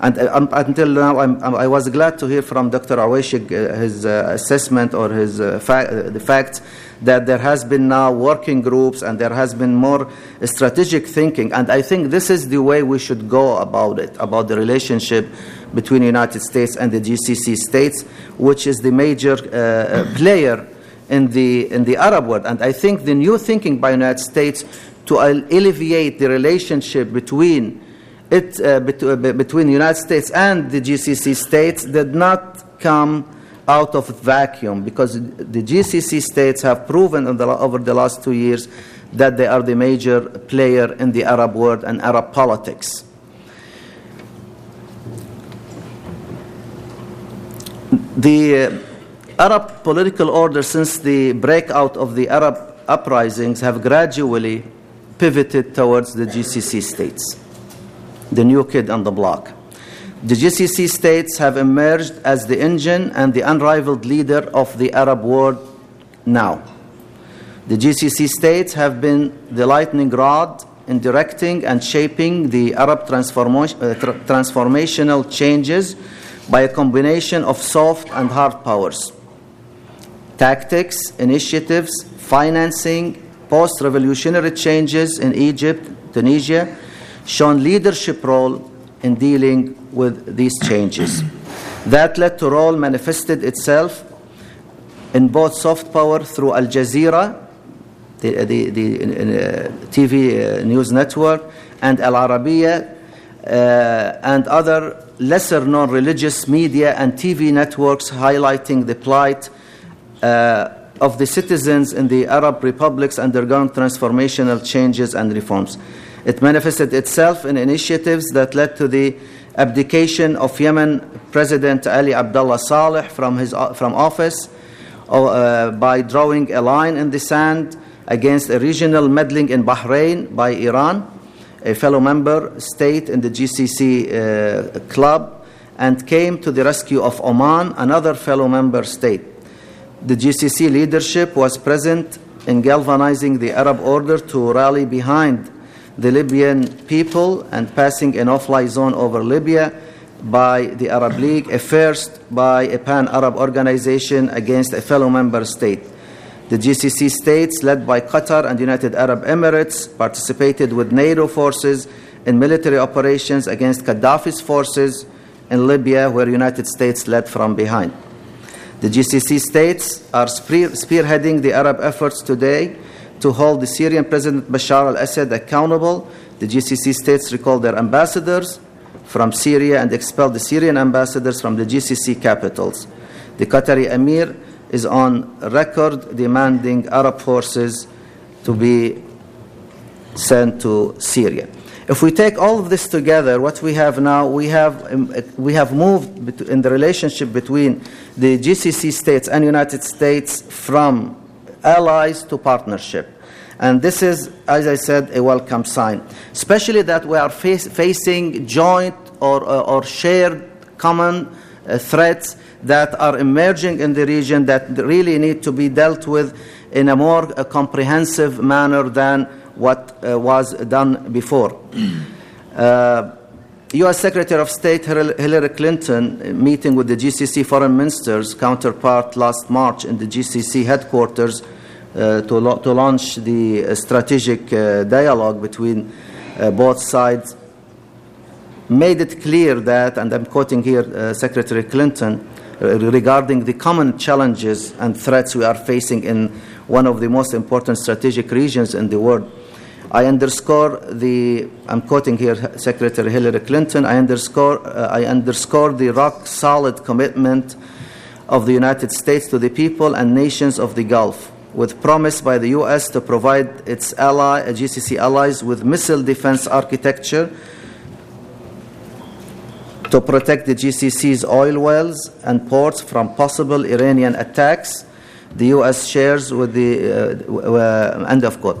and uh, until now, I'm, i was glad to hear from Dr. Aweshik uh, his uh, assessment or his uh, fa- the fact that there has been now working groups and there has been more strategic thinking. And I think this is the way we should go about it, about the relationship between the United States and the GCC states, which is the major uh, player in the, in the Arab world. And I think the new thinking by the United States to alleviate the relationship between it, uh, bet- uh, between the United States and the GCC states did not come out of vacuum because the GCC states have proven the, over the last two years that they are the major player in the Arab world and Arab politics. The uh, Arab political order since the breakout of the Arab uprisings have gradually pivoted towards the GCC states, the new kid on the block. The GCC states have emerged as the engine and the unrivaled leader of the Arab world now. The GCC states have been the lightning rod in directing and shaping the Arab uh, tra- transformational changes by a combination of soft and hard powers. Tactics, initiatives, financing, post revolutionary changes in Egypt, Tunisia, shown leadership role in dealing with these changes. That led to role manifested itself in both soft power through Al Jazeera, the, the, the uh, TV uh, news network, and Al Arabiya, uh, and other lesser known religious media and TV networks highlighting the plight uh, of the citizens in the Arab republics undergone transformational changes and reforms. It manifested itself in initiatives that led to the abdication of Yemen President Ali Abdullah Saleh from, his, from office uh, by drawing a line in the sand against a regional meddling in Bahrain by Iran, a fellow member state in the GCC uh, club, and came to the rescue of Oman, another fellow member state. The GCC leadership was present in galvanizing the Arab order to rally behind the Libyan people and passing a no fly zone over Libya by the Arab League, a first by a pan Arab organization against a fellow member state. The GCC states, led by Qatar and United Arab Emirates, participated with NATO forces in military operations against Gaddafi's forces in Libya, where United States led from behind. The GCC states are spearheading the Arab efforts today to hold the Syrian President Bashar al Assad accountable. The GCC states recalled their ambassadors from Syria and expelled the Syrian ambassadors from the GCC capitals. The Qatari Emir is on record demanding Arab forces to be sent to Syria. If we take all of this together, what we have now, we have, um, we have moved in the relationship between the GCC states and United States from allies to partnership. And this is, as I said, a welcome sign, especially that we are face, facing joint or, uh, or shared common uh, threats that are emerging in the region that really need to be dealt with in a more uh, comprehensive manner than what uh, was done before. Uh, U.S. Secretary of State Hillary Clinton, uh, meeting with the GCC foreign minister's counterpart last March in the GCC headquarters uh, to, lo- to launch the uh, strategic uh, dialogue between uh, both sides, made it clear that, and I'm quoting here Secretary Clinton, regarding the common challenges and threats we are facing in one of the most important strategic regions in the world I underscore the, I'm quoting here Secretary Hillary Clinton, I underscore, uh, I underscore the rock solid commitment of the United States to the people and nations of the Gulf, with promise by the U.S. to provide its ally, uh, GCC allies with missile defense architecture to protect the GCC's oil wells and ports from possible Iranian attacks. The U.S. shares with the uh, uh, end of quote.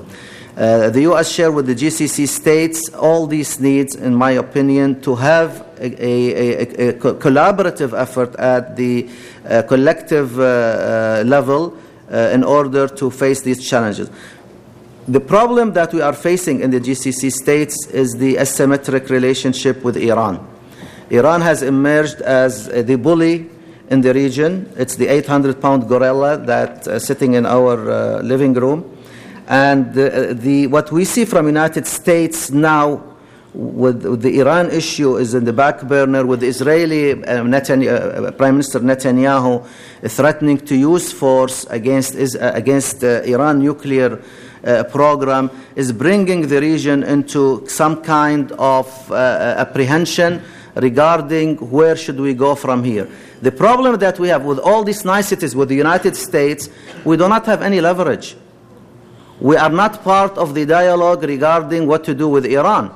Uh, the U.S. share with the GCC states all these needs, in my opinion, to have a, a, a, a collaborative effort at the uh, collective uh, uh level uh, in order to face these challenges. The problem that we are facing in the GCC states is the asymmetric relationship with Iran. Iran has emerged as the bully in the region. It's the 800 pound gorilla that's uh, sitting in our uh, living room. And the, the, what we see from United States now with, the Iran issue is in the back burner with Israeli uh, uh, Prime Minister Netanyahu threatening to use force against, uh, against uh, Iran nuclear uh, program is bringing the region into some kind of uh, apprehension regarding where should we go from here. The problem that we have with all these niceties with the United States, we do not have any leverage. We are not part of the dialogue regarding what to do with Iran.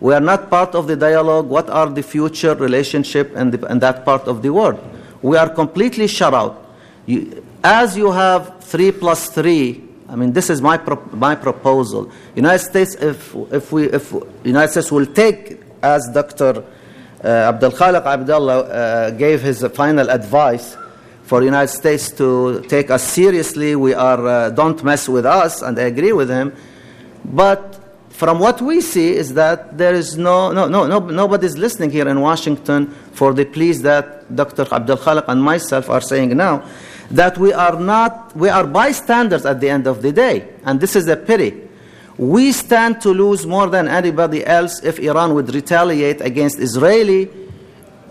We are not part of the dialogue what are the future relationship in, the, that part of the world. We are completely shut out. You, as you have three plus three, I mean, this is my, pro, my proposal. United States, if, if, we, if United States will take, as Dr. Uh, Abdul Khaliq Abdullah uh, gave his final advice, for the United States to take us seriously. We are, uh, don't mess with us, and I agree with him. But from what we see is that there is no, no, no, no nobody's listening here in Washington for the pleas that Dr. Abdul Khaliq and myself are saying now, that we are not, we are bystanders at the end of the day. And this is a pity. We stand to lose more than anybody else if Iran would retaliate against Israeli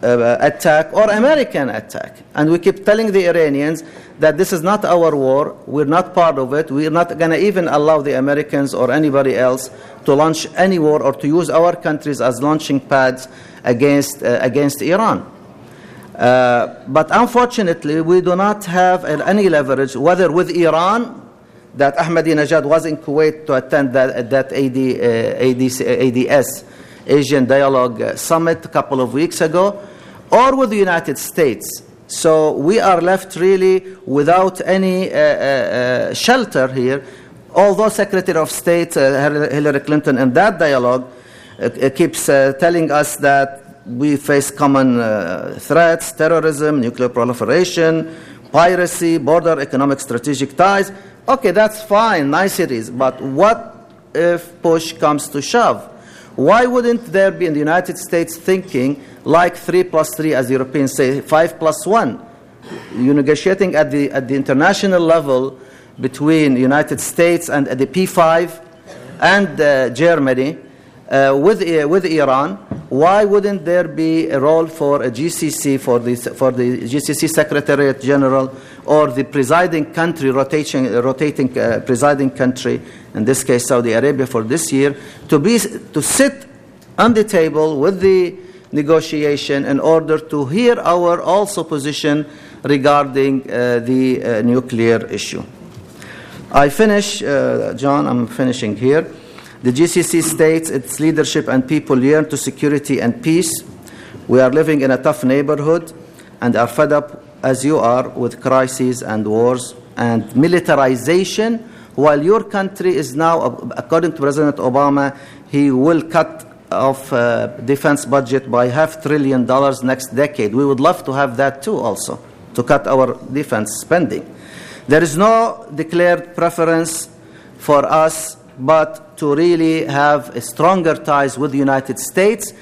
uh, attack or American attack. And we keep telling the Iranians that this is not our war, we're not part of it, we're not going to even allow the Americans or anybody else to launch any war or to use our countries as launching pads against, uh, against Iran. Uh, but unfortunately, we do not have any leverage, whether with Iran, that Ahmadinejad was in Kuwait to attend that, that AD, uh, ADC, ADS, Asian Dialogue Summit, a couple of weeks ago, or with the United States. So we are left really without any uh, uh, uh shelter here. Although Secretary of State uh, Hillary Clinton in that dialogue uh, keeps telling us that we face common threats, terrorism, nuclear proliferation, piracy, border economic strategic ties. Okay, that's fine, niceties. But what if push comes to shove? Why wouldn't there be in the United States thinking like 3 plus 3, as Europeans say, 5 plus 1? You're negotiating at the, at the international level between the United States and the P5 and uh, Germany uh, with, uh, with Iran, why wouldn't there be a role for a GCC, for the, for the GCC Secretariat General, or the presiding country, rotating, rotating uh, presiding country, in this case Saudi Arabia for this year, to, be, to sit on the table with the negotiation in order to hear our also position regarding uh, the uh, nuclear issue. I finish, uh, John, I'm finishing here. The GCC states its leadership and people yearn to security and peace. We are living in a tough neighborhood and are fed up, as you are, with crises and wars and militarization, while your country is now, according to President Obama, he will cut off uh, defense budget by half trillion dollars next decade. We would love to have that too also, to cut our defense spending. There is no declared preference for us but to really have stronger ties with the United States.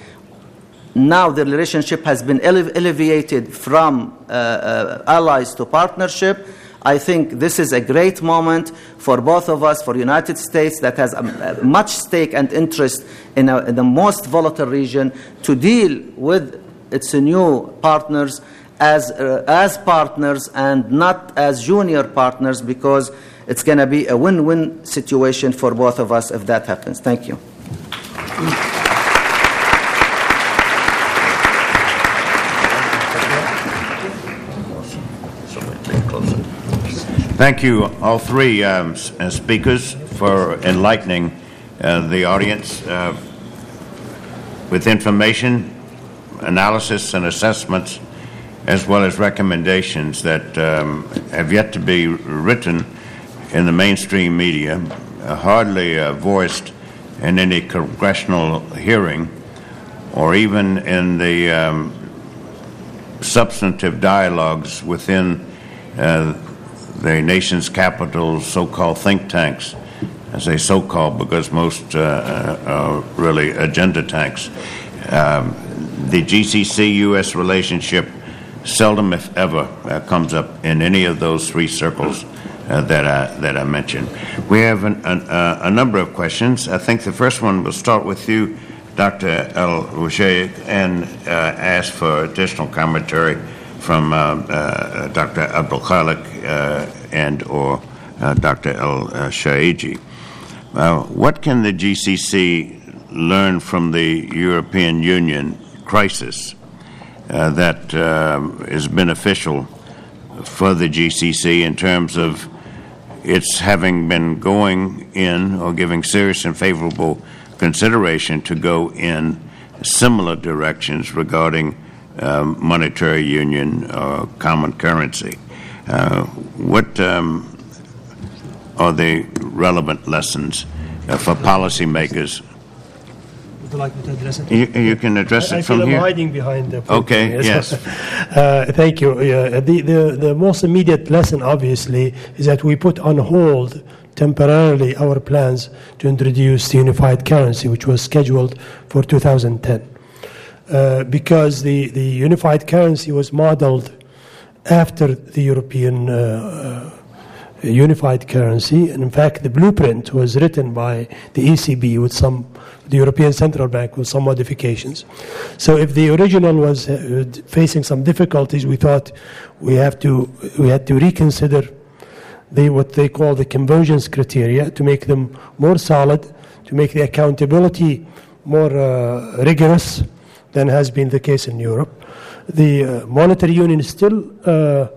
Now the relationship has been ele- elevated from uh, uh, allies to partnership. I think this is a great moment for both of us, for United States that has a, a much stake and interest in, a, in, the most volatile region, to deal with its new partners as, uh, as partners and not as junior partners because it's going to be a win win situation for both of us if that happens. Thank you. Thank you, all three um, uh, speakers, for enlightening uh, the audience uh, with information, analysis, and assessments as well as recommendations that um, have yet to be written in the mainstream media, uh, hardly uh, voiced in any congressional hearing or even in the um, substantive dialogues within uh, the nation's capital's so called think tanks. I say so called because most uh, uh, are really agenda tanks. Um, the GCC US relationship seldom, if ever, uh, comes up in any of those three circles uh, that, I, that I mentioned. We have an, an, uh, a number of questions. I think the first one will start with you, Dr. El Rougeie, and uh, ask for additional commentary from uh, uh, Dr. Abdul Khalik and or Dr. El Shaiji. what can the GCC learn from the European Union crisis uh, that uh, is beneficial for the GCC in terms of its having been going in or giving serious and favorable consideration to go in similar directions regarding monetary union or common currency. Uh, what um, are the relevant lessons uh, for policymakers would you like me to address it? You, you can address I, it from I here. I'm hiding behind the. Okay. Yes. uh, thank you. the, the the most immediate lesson, obviously, is that we put on hold temporarily our plans to introduce the unified currency, which was scheduled for 2010, uh, because the the unified currency was modeled after the European. Uh, unified currency, and in fact, the blueprint was written by the ECB with some the European Central Bank with some modifications. So if the original was uh, facing some difficulties, we thought we have to we had to reconsider the what they call the convergence criteria to make them more solid, to make the accountability more uh, rigorous than has been the case in Europe. the uh, monetary union is still uh,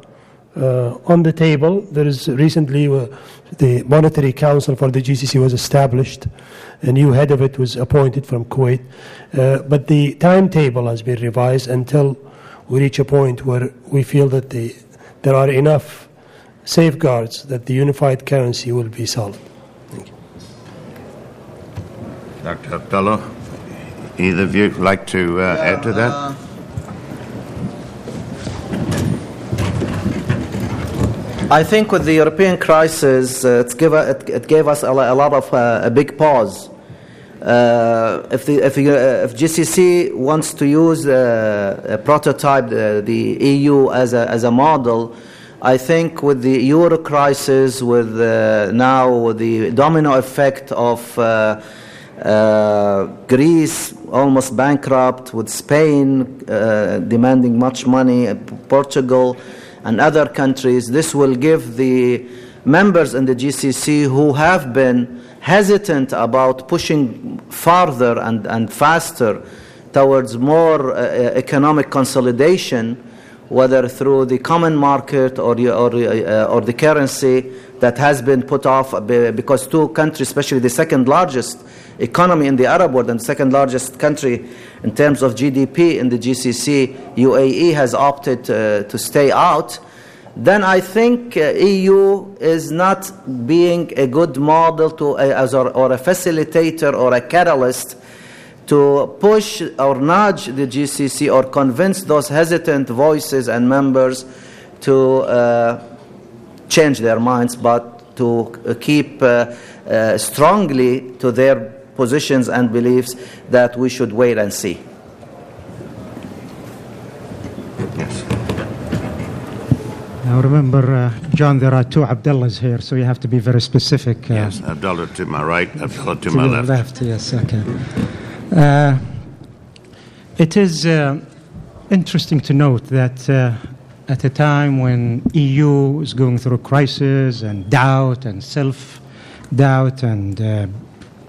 uh, on the table. There is recently the Monetary Council for the GCC was established. A new head of it was appointed from Kuwait. But the timetable has been revised until we reach a point where we feel that the, there are enough safeguards that the unified currency will be solid. Thank you. Dr. Abdullah, either of you like to uh, add to that? I think with the European crisis, uh, it's give, it, it gave us a, a lot of uh, a big pause. Uh, if, the, if, uh, if GCC wants to use uh, a prototype, uh, the EU as a, as a model, I think with the euro crisis, with uh, now the domino effect of uh, uh, Greece almost bankrupt, with Spain uh, demanding much money, uh, Portugal, and other countries, this will give the members in the GCC who have been hesitant about pushing farther and, and faster towards more uh, economic consolidation, whether through the common market or, or, uh, or the currency that has been put off because two countries, especially the second largest economy in the Arab world and second largest country in terms of GDP in the GCC, UAE, has opted uh, to stay out, then I think uh, EU is not being a good model to, uh, as or, or a facilitator or a catalyst to push or nudge the GCC or convince those hesitant voices and members to uh, change their minds, but to uh, keep uh, uh, strongly to their positions and beliefs that we should wait and see. Yes. Now remember, uh, John, there are two Abdullahs here, so you have to be very specific. Uh, Yes, Abdullah to my right, Abdullah to to my your left. yes, okay. Uh, it is uh, interesting to note that uh, at a time when EU is going through crisis and doubt and self-doubt and uh,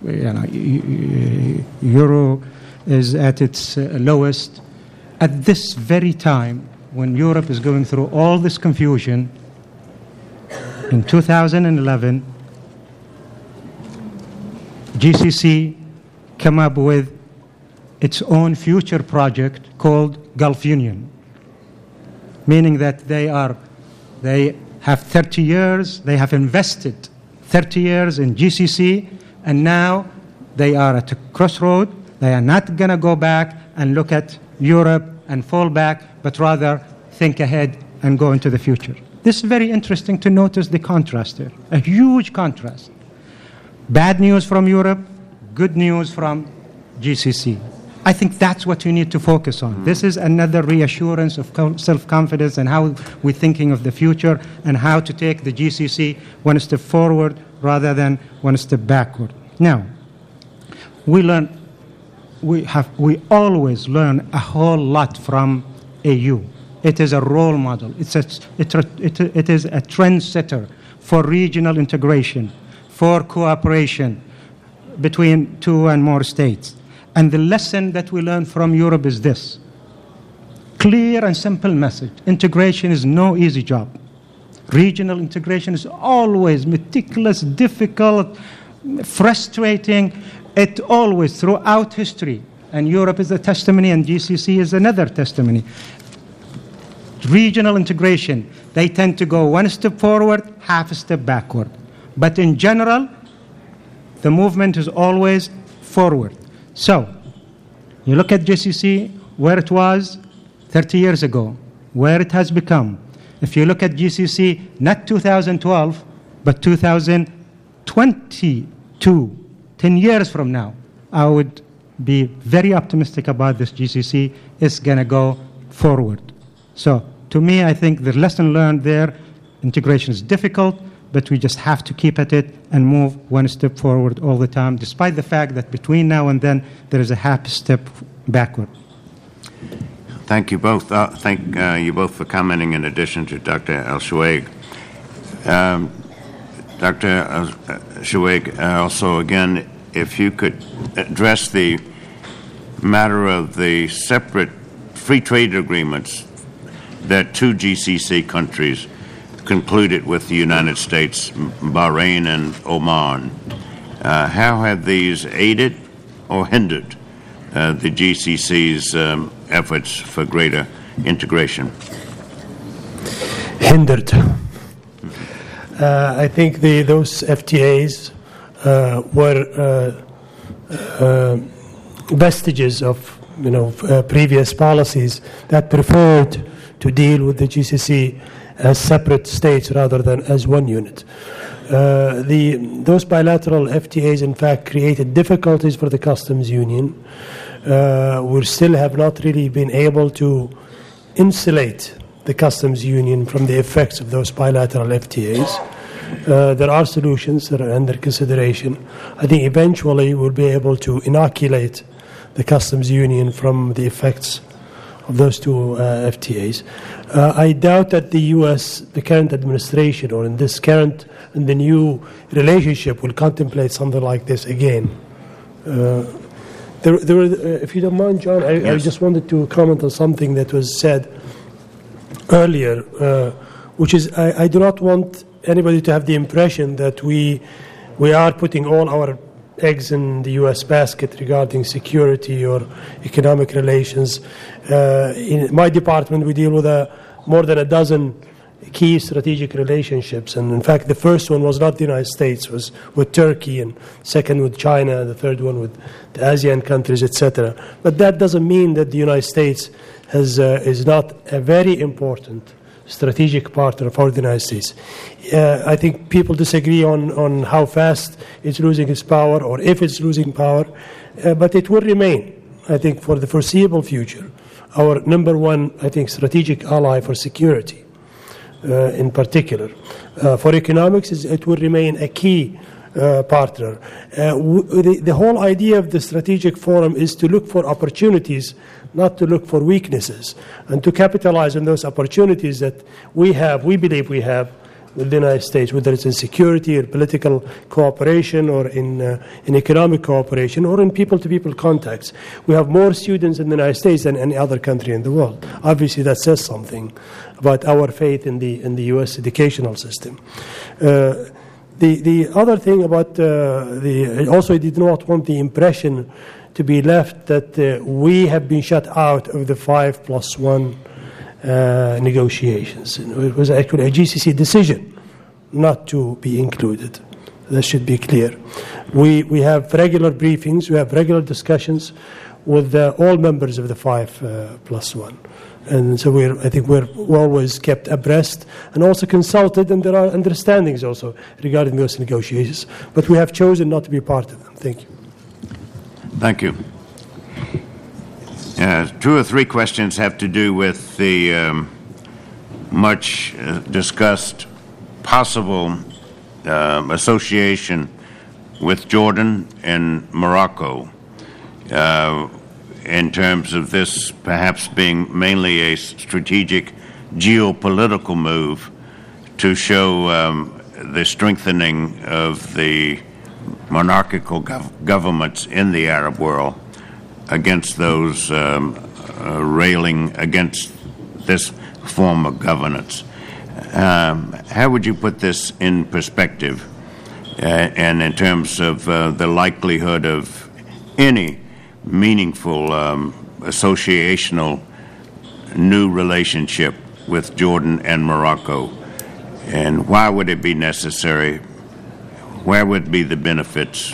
you know, euro is at its uh, lowest, at this very time when Europe is going through all this confusion, in 2011, GCC came up with its own future project called Gulf Union, meaning that they are they have 30 years, they have invested 30 years in GCC, and now they are at a crossroad. They are not going to go back and look at Europe and fall back, but rather think ahead and go into the future. This is very interesting to notice the contrast here, a huge contrast. Bad news from Europe, good news from GCC. I think that's what we need to focus on. This is another reassurance of self confidence and how we're thinking of the future and how to take the GCC one step forward rather than one step backward. Now, we learn, we, have, we always learn a whole lot from AU. It is a role model, it's a, it, it, it is a trendsetter for regional integration, for cooperation between two and more states. And the lesson that we learn from Europe is this clear and simple message integration is no easy job. Regional integration is always meticulous, difficult, frustrating. It always, throughout history, and Europe is a testimony, and GCC is another testimony. Regional integration, they tend to go one step forward, half a step backward. But in general, the movement is always forward. So, you look at GCC, where it was 30 years ago, where it has become. If you look at GCC, not 2012, but 2022, 10 years from now, I would be very optimistic about this GCC. It's going to go forward. So, to me, I think the lesson learned there integration is difficult, but we just have to keep at it and move one step forward all the time, despite the fact that between now and then there is a half step backward. Thank you both. Uh, thank uh, you both for commenting in addition to Dr. Al Shuaig. Um, Dr. Shuaig, uh, also again, if you could address the matter of the separate free trade agreements that two GCC countries concluded with the United States, Bahrain and Oman. Uh, how have these aided or hindered uh, the GCC's um, efforts for greater integration? Hindered. Uh, I think the, those FTAs uh, were uh, uh, vestiges of you know previous policies that preferred to deal with the GCC as separate states rather than as one unit. Uh, the, those bilateral FTAs, in fact, created difficulties for the customs union. Uh, we still have not really been able to insulate the customs union from the effects of those bilateral FTAs. Uh, there are solutions that are under consideration. I think eventually we'll be able to inoculate the customs union from the effects of those two uh, FTAs. Uh, I doubt that the U.S., the current administration, or in this current and the new relationship, will contemplate something like this again. Uh, there, there were, uh, if you don't mind, John, I, yes. I, just wanted to comment on something that was said earlier, uh, which is I, I do not want anybody to have the impression that we we are putting all our eggs in the U.S. basket regarding security or economic relations. Uh, in my department, we deal with a, more than a dozen key strategic relationships, and in fact, the first one was not the United States; was with Turkey, and second with China, the third one with the ASEAN countries, etc. But that doesn't mean that the United States has, uh, is not a very important strategic partner for the United States. Uh, I think people disagree on, on how fast it's losing its power or if it's losing power, uh, but it will remain, I think, for the foreseeable future, our number one, I think, strategic ally for security in particular. Uh, for economics, it will remain a key uh, partner. Uh, the, the, whole idea of the strategic forum is to look for opportunities, not to look for weaknesses, and to capitalize on those opportunities that we have, we believe we have the United States, whether it's in security or political cooperation or in, uh, in economic cooperation or in people to people contacts. We have more students in the United States than any other country in the world. Obviously, that says something about our faith in the, in the U.S. educational system. Uh, the, the other thing about uh, the, also I did not want the impression to be left that uh, we have been shut out of the five plus one uh, negotiations. It was actually a GCC decision not to be included. That should be clear. We, we have regular briefings, we have regular discussions with uh, all members of the five uh, plus one. And so we're, I think we're always kept abreast and also consulted, and there are understandings also regarding those negotiations. But we have chosen not to be part of them. Thank you. Thank you. Uh, two or three questions have to do with the um, much uh, discussed possible uh, association with Jordan and Morocco. Uh, in terms of this perhaps being mainly a strategic geopolitical move to show um, the strengthening of the monarchical gov- governments in the Arab world against those um, uh, railing against this form of governance. Um, how would you put this in perspective uh, and in terms of uh, the likelihood of any meaningful um, associational new relationship with Jordan and Morocco? And why would it be necessary? Where would be the benefits?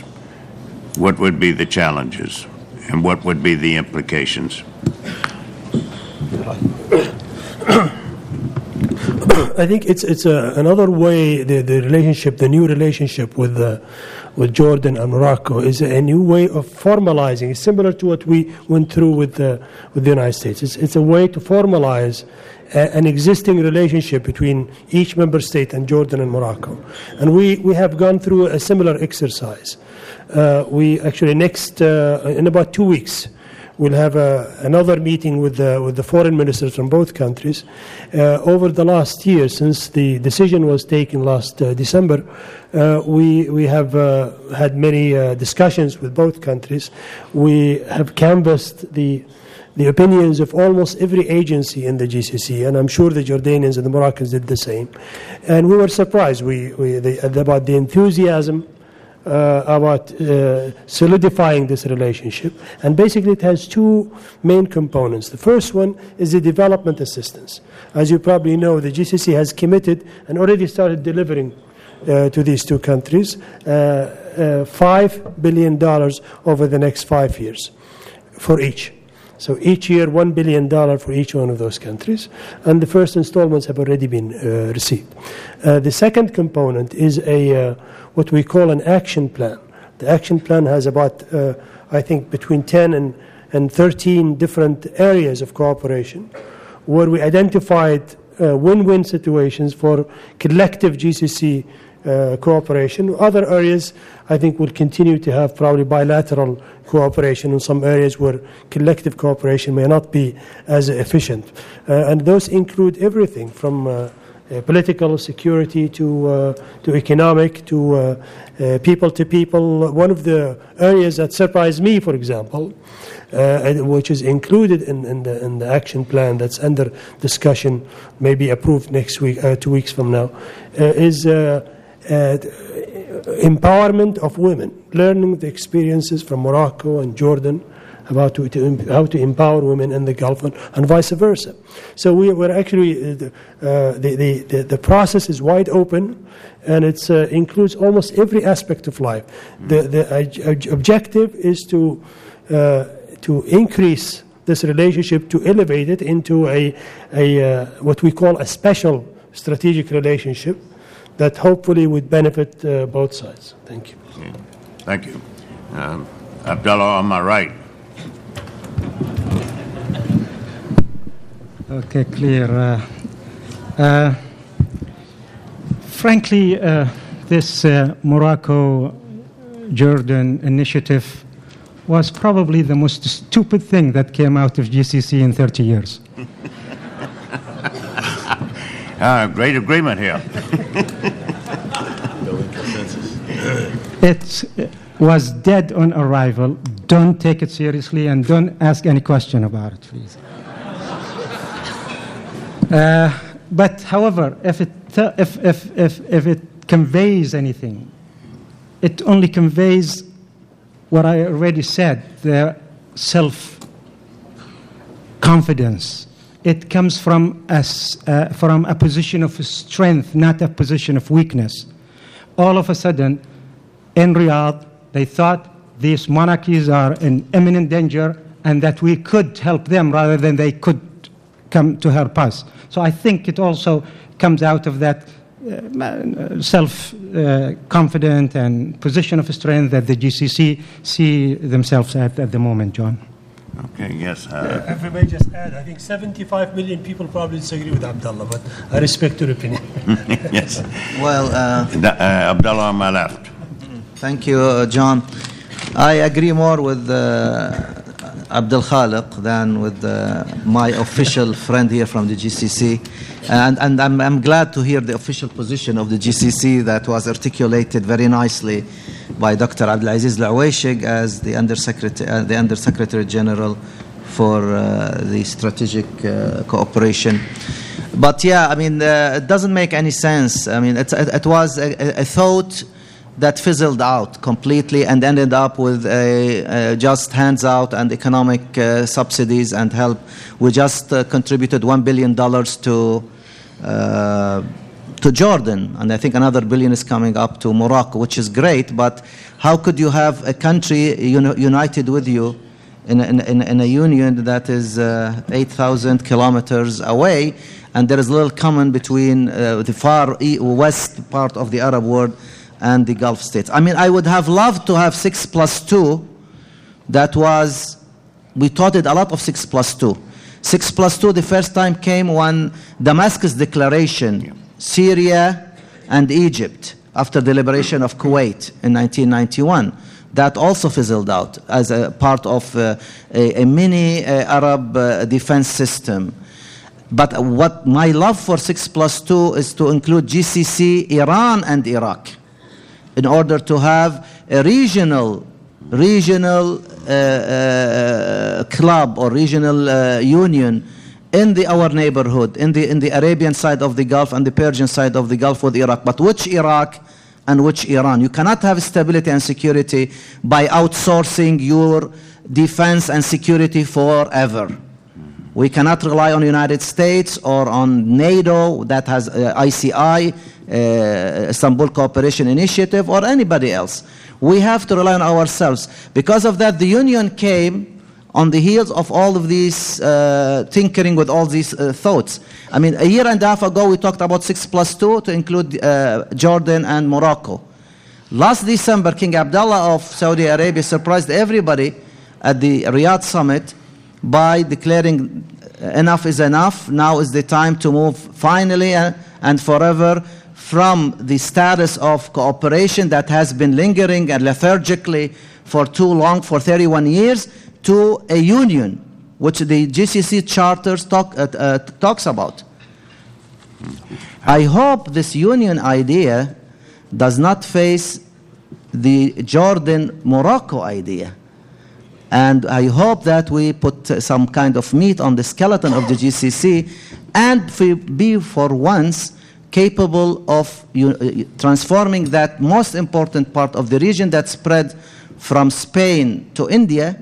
What would be the challenges? And what would be the implications? I think it's it's a, another way the, the relationship, the new relationship with the with Jordan and Morocco is a new way of formalizing. It's similar to what we went through with the, with the United States. It's, it's a way to formalize a, an existing relationship between each member state and Jordan and Morocco. And we, we have gone through a similar exercise. Uh, we actually, next, uh, in about two weeks, we'll have a, another meeting with the, with the foreign ministers from both countries. Uh, over the last year, since the decision was taken last uh, December, uh, we, we have uh, had many uh, discussions with both countries. We have canvassed the the opinions of almost every agency in the GCC, and I'm sure the Jordanians and the Moroccans did the same. And we were surprised we, we, the, about the enthusiasm uh, about uh, solidifying this relationship. And basically, it has two main components. The first one is the development assistance. As you probably know, the GCC has committed and already started delivering uh, to these two countries uh, uh, $5 billion over the next five years for each. So each year, $1 billion for each one of those countries. And the first installments have already been uh, received. Uh, the second component is a, uh, what we call an action plan. The action plan has about, uh, I think, between 10 and, and 13 different areas of cooperation where we identified uh, win win situations for collective GCC uh, cooperation. Other areas, I think, will continue to have probably bilateral cooperation in some areas where collective cooperation may not be as efficient. Uh, and those include everything from uh, political security to, uh, to economic to uh, uh, people to people. One of the areas that surprised me, for example, uh, which is included in, in, the, in the action plan that's under discussion, maybe approved next week, two weeks from now, is uh, empowerment of women, learning the experiences from Morocco and Jordan about to, to, how to empower women in the Gulf and, and vice versa. So we, are actually, uh, the, uh, the, the, the, process is wide open and it uh, includes almost every aspect of life. The, the objective is to, uh, to increase this relationship, to elevate it into a, a uh, what we call a special strategic relationship that hopefully would benefit both sides. Thank you. Thank you. Um, Abdullah, on my right. Okay, clear. Uh, uh, frankly, uh, this uh, Morocco Jordan initiative was probably the most stupid thing that came out of GCC in 30 years. Uh, great agreement here. it was dead on arrival. Don't take it seriously and don't ask any question about it, please. Uh, but, however, if it, if, if, if, if it conveys anything, it only conveys what I already said the self confidence it comes from a, uh, from a position of strength, not a position of weakness. All of a sudden, in Riyadh, they thought these monarchies are in imminent danger and that we could help them rather than they could come to help us. So I think it also comes out of that uh, self uh, confident and position of strength that the GCC see themselves at at the moment, John. Okay, yes. Uh, if I may just add, I think 75 million people probably disagree with Abdullah, but I respect your opinion. yes. Well, uh, uh, Abdullah on my left. Thank you, uh, John. I agree more with uh, Abdul Khaliq than with uh, my official friend here from the GCC. And, and I'm, I'm glad to hear the official position of the GCC that was articulated very nicely by Dr. Abdulaziz Al as the Undersecretary, uh, the Undersecretary General for uh, the strategic uh, cooperation. But yeah, I mean, uh, it doesn't make any sense. I mean, it, it was a, a, thought that fizzled out completely and ended up with a, just hands out and economic uh, subsidies and help. We just uh, contributed $1 billion to to Jordan, and I think another billion is coming up to Morocco, which is great. But how could you have a country united with you in, in, in a union that is uh, 8,000 kilometers away, and there is little common between uh, the far west part of the Arab world and the Gulf states? I mean, I would have loved to have six plus two. That was, we taught it a lot of six plus two. Six plus two, the first time came when Damascus Declaration Syria, and Egypt after the liberation of Kuwait in 1991. That also fizzled out as a part of uh, a, a, mini uh, Arab uh, defense system. But what my love for 6 plus 2 is to include GCC, Iran, and Iraq in order to have a regional regional uh, club or regional uh, union in the, our neighborhood, in the, in the Arabian side of the Gulf and the Persian side of the Gulf with Iraq. But which Iraq and which Iran? You cannot have stability and security by outsourcing your defense and security forever. We cannot rely on the United States or on NATO that has uh, ICI, uh, Istanbul Cooperation Initiative, or anybody else. We have to rely on ourselves. Because of that, the Union came on the heels of all of these uh, tinkering with all these uh, thoughts. I mean, a year and a half ago, we talked about 6 plus 2 to include uh, Jordan and Morocco. Last December, King Abdullah of Saudi Arabia surprised everybody at the Riyadh summit by declaring enough is enough. Now is the time to move finally and forever from the status of cooperation that has been lingering and lethargically for too long, for 31 years, to a union, which the GCC charters talk, uh, uh, talks about. I hope this union idea does not face the Jordan Morocco idea. And I hope that we put some kind of meat on the skeleton of the GCC and be for once capable of transforming that most important part of the region that spread from Spain to India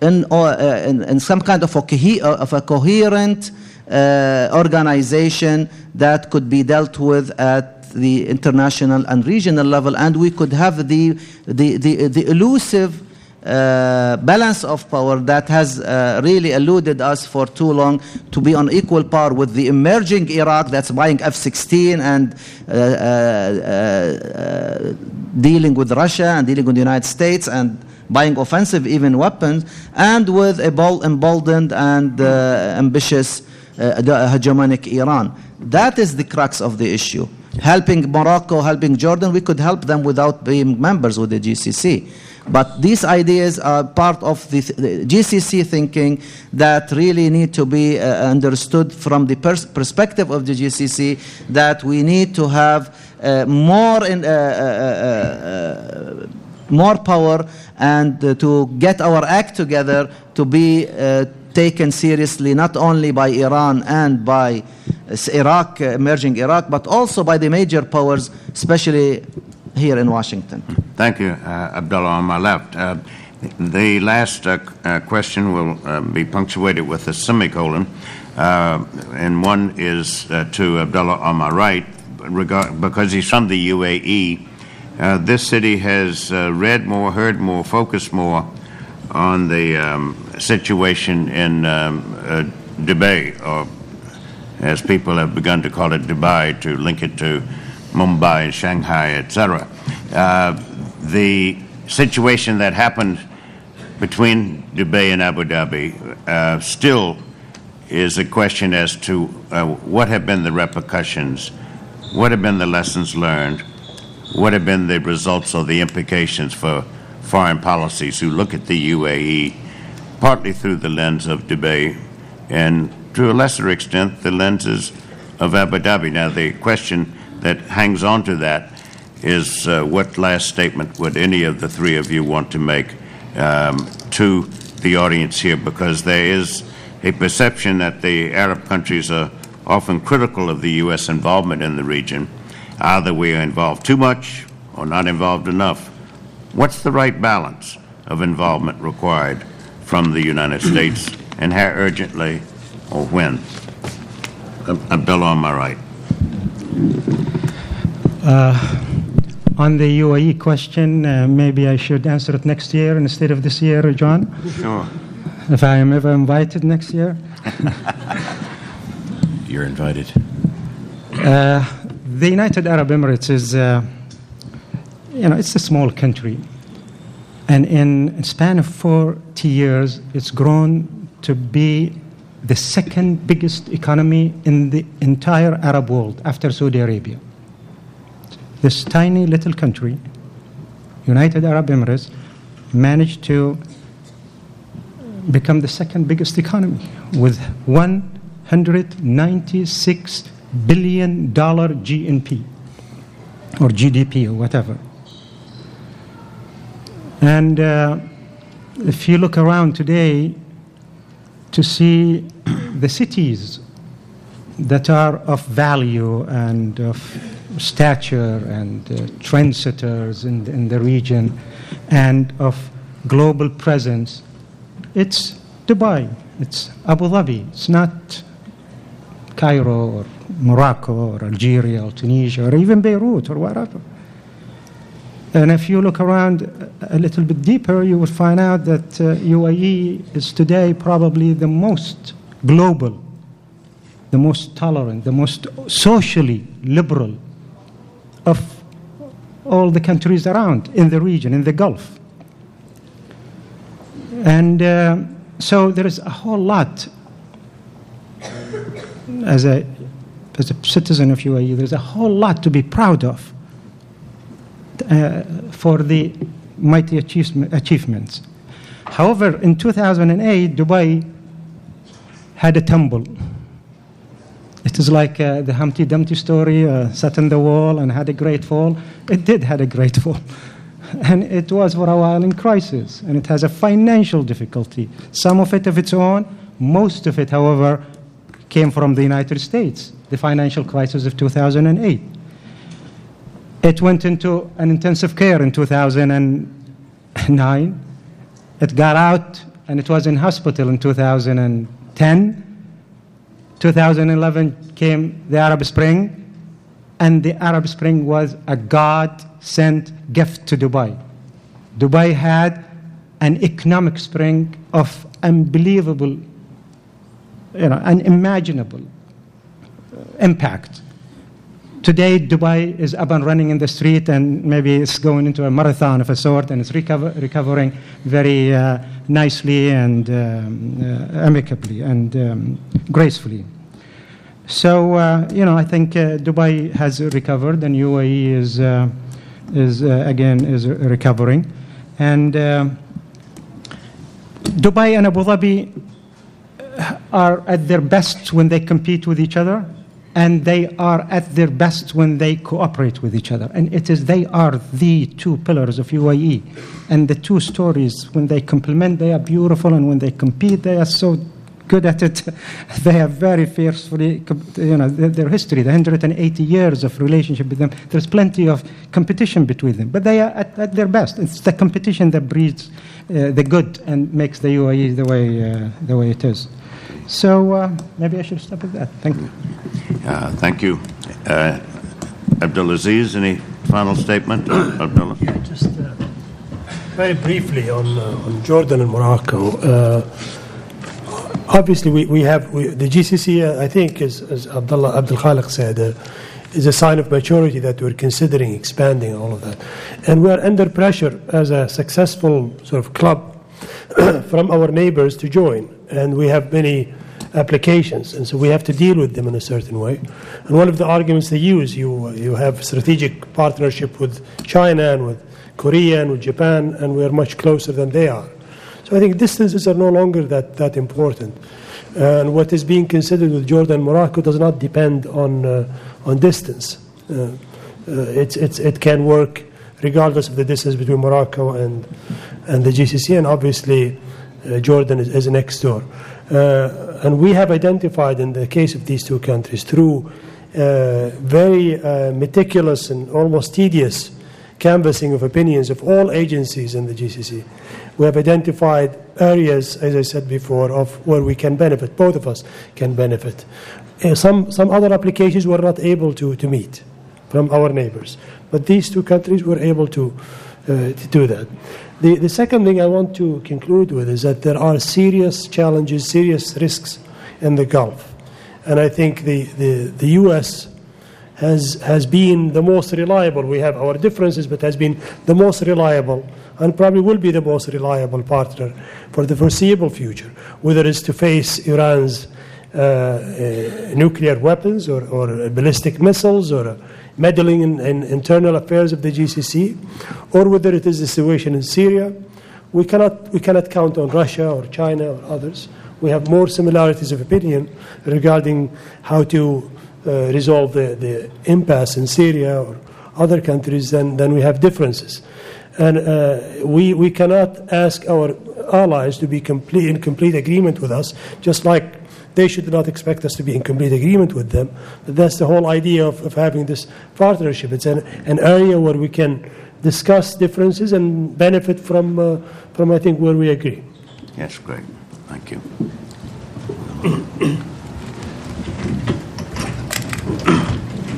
in, uh, in, in some kind of a, of a coherent uh, organization that could be dealt with at the international and regional level, and we could have the, the, the, the elusive uh, balance of power that has uh, really eluded us for too long to be on equal par with the emerging Iraq that's buying F 16 and uh, uh, uh, dealing with Russia and dealing with the United States and buying offensive even weapons, and with a emboldened and ambitious hegemonic Iran. That is the crux of the issue. Helping Morocco, helping Jordan, we could help them without being members with the GCC. But these ideas are part of the, the GCC thinking that really need to be uh, understood from the pers perspective of the GCC that we need to have uh, more in, uh, uh, uh more power and uh, to get our act together to be taken seriously not only by Iran and by Iraq, emerging Iraq, but also by the major powers, especially here in Washington. Thank you, uh, Abdullah, on my left. Uh, the last uh, uh question will uh, be punctuated with a semicolon, uh, and one is to Abdullah on my right, regard, because he's from the UAE. this city has read more, heard more, focused more on the um, situation in um, Dubai, or as people have begun to call it, Dubai, to link it to Mumbai, Shanghai, etc. Uh, the situation that happened between Dubai and Abu Dhabi uh, still is a question as to uh, what have been the repercussions, what have been the lessons learned, what have been the results or the implications for foreign policies who look at the UAE partly through the lens of Dubai and to a lesser extent the lenses of Abu Dhabi. Now, the question that hangs on to that is uh, what last statement would any of the three of you want to make um, to the audience here? Because there is a perception that the Arab countries are often critical of the U.S. involvement in the region. Either we are involved too much or not involved enough. What's the right balance of involvement required from the United States, and how urgently or when? Abdullah on my right. Uh, on the UAE question, uh, maybe I should answer it next year instead of this year, John. Sure. If I am ever invited next year. You're invited. Uh, the United Arab Emirates is, uh, you know, it's a small country. And in a span of 40 years, it's grown to be the second biggest economy in the entire Arab world after Saudi Arabia this tiny little country, United Arab Emirates, managed to become the second biggest economy with 196 billion dollar GNP or GDP or whatever. And uh, if you look around today to see the cities that are of value and of stature and uh, trendsetters in, in the region and of global presence, it's Dubai, it's Abu Dhabi, it's not Cairo or Morocco or Algeria or Tunisia or even Beirut or wherever. And if you look around a little bit deeper, you will find out that uh, UAE is today probably the most global, the most tolerant, the most socially liberal of all the countries around in the region, in the Gulf. And uh, so there is a whole lot, as a, as a citizen of UAE, there's a whole lot to be proud of for the mighty achievements. However, in 2008, Dubai had a tumble. It is like uh, the Humpty Dumpty story, uh, sat on the wall and had a great fall. It did had a great fall. And it was for a while in crisis. And it has a financial difficulty. Some of it of its own, most of it, however, came from the United States, the financial crisis of 2008. It went into an intensive care in 2009. It got out and it was in hospital in 2010. 2011 came the Arab Spring, and the Arab Spring was a God sent gift to Dubai. Dubai had an economic spring of unbelievable, you know, unimaginable impact. Today, Dubai is up and running in the street, and maybe it's going into a marathon of a sort, and it's recover, recovering very uh, nicely and um, uh, amicably and um, gracefully. So, uh, you know, I think uh, Dubai has recovered, and UAE is, uh, is uh, again is recovering, and Dubai and Abu Dhabi are at their best when they compete with each other and they are at their best when they cooperate with each other. And it is they are the two pillars of UAE. And the two stories, when they complement, they are beautiful, and when they compete, they are so good at it. they have very fiercely, you know, their history, the 180 years of relationship with them. There's plenty of competition between them, but they are at, at their best. It's the competition that breeds uh, the good and makes the UAE the way, uh, the way it is. So uh, maybe I should stop at that. Thank you. Uh, thank you. Uh, Abdulaziz, any final statement? Abdullah? Yeah, just uh, very briefly on, uh, on Jordan and Morocco. Uh, obviously, we, we have we, the GCC, I think, is, as Abdullah Abdul Khaliq said, is a sign of maturity that we're considering expanding all of that. And we are under pressure as a successful sort of club from our neighbors to join. And we have many applications, and so we have to deal with them in a certain way. And one of the arguments they use, you you have strategic partnership with China and with Korea and with Japan, and we are much closer than they are. So I think distances are no longer that that important. And what is being considered with Jordan and Morocco does not depend on uh, on distance. Uh, uh, it's, it's, it can work regardless of the distance between Morocco and and the GCC, and obviously uh, Jordan is, is next door. Uh, and we have identified in the case of these two countries through uh, very meticulous and almost tedious canvassing of opinions of all agencies in the GCC. We have identified areas, as I said before, of where we can benefit. Both of us can benefit. Uh, some, some other applications were not able to, to meet from our neighbors, but these two countries were able to, uh, to do that. The, the second thing I want to conclude with is that there are serious challenges, serious risks in the Gulf. And I think the, the, the U.S. Has, has been the most reliable. We have our differences, but has been the most reliable and probably will be the most reliable partner for the foreseeable future, whether it's to face Iran's uh, uh, nuclear weapons or, or ballistic missiles or meddling in, in, internal affairs of the GCC, or whether it is the situation in Syria. We cannot, we cannot count on Russia or China or others. We have more similarities of opinion regarding how to uh, resolve the, the impasse in Syria or other countries than, than we have differences. And uh, we, we cannot ask our allies to be complete, in complete agreement with us, just like they should not expect us to be in complete agreement with them. But that's the whole idea of, of having this partnership. It's an, an area where we can discuss differences and benefit from, uh, from I think, where we agree. Yes, great. Thank you.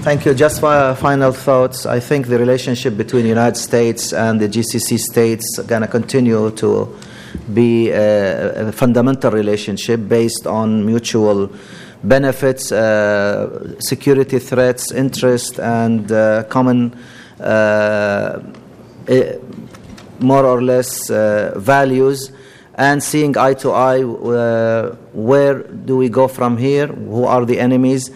Thank you. Just for final thoughts, I think the relationship between the United States and the GCC states is going to continue to be a, a, fundamental relationship based on mutual benefits, uh, security threats, interest, and uh, common, uh, eh, more or less, uh, values. And seeing eye to eye, uh, where do we go from here? Who are the enemies?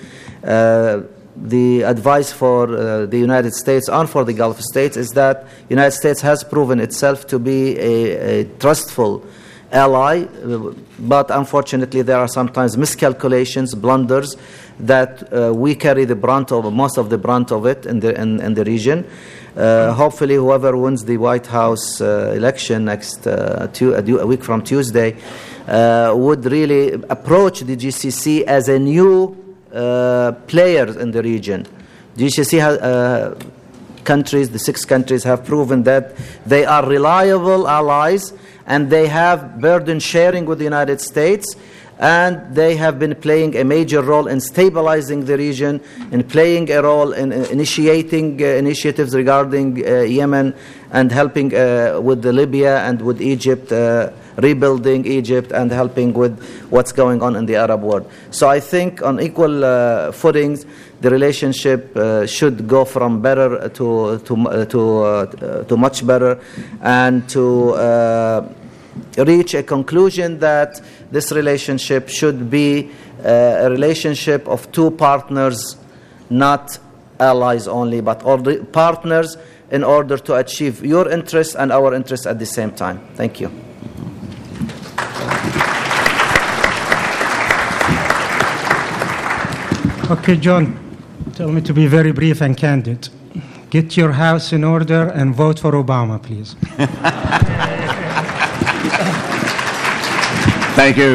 Uh, the advice for uh, the United States and for the Gulf states is that United States has proven itself to be a, a trustful ally, but unfortunately there are sometimes miscalculations, blunders that uh, we carry the brunt of most of the brunt of it in the in, in the region. Uh, hopefully, whoever wins the White House uh, election next uh, two, a week from Tuesday uh, would really approach the GCC as a new uh, players in the region. GCC has, uh, countries, the six countries, have proven that they are reliable allies and they have burden sharing with the United States and they have been playing a major role in stabilizing the region, in playing a role in initiating uh, initiatives regarding uh, Yemen and helping uh, with Libya and with Egypt, uh, rebuilding Egypt and helping with what's going on in the Arab world. So I think on equal uh, footings, the relationship uh, should go from better to to to, to much better, and to reach a conclusion that this relationship should be uh, a relationship of two partners, not allies only, but partners in order to achieve your interests and our interests at the same time. Thank you. Okay, John, tell me to be very brief and candid. Get your house in order and vote for Obama, please. Thank you.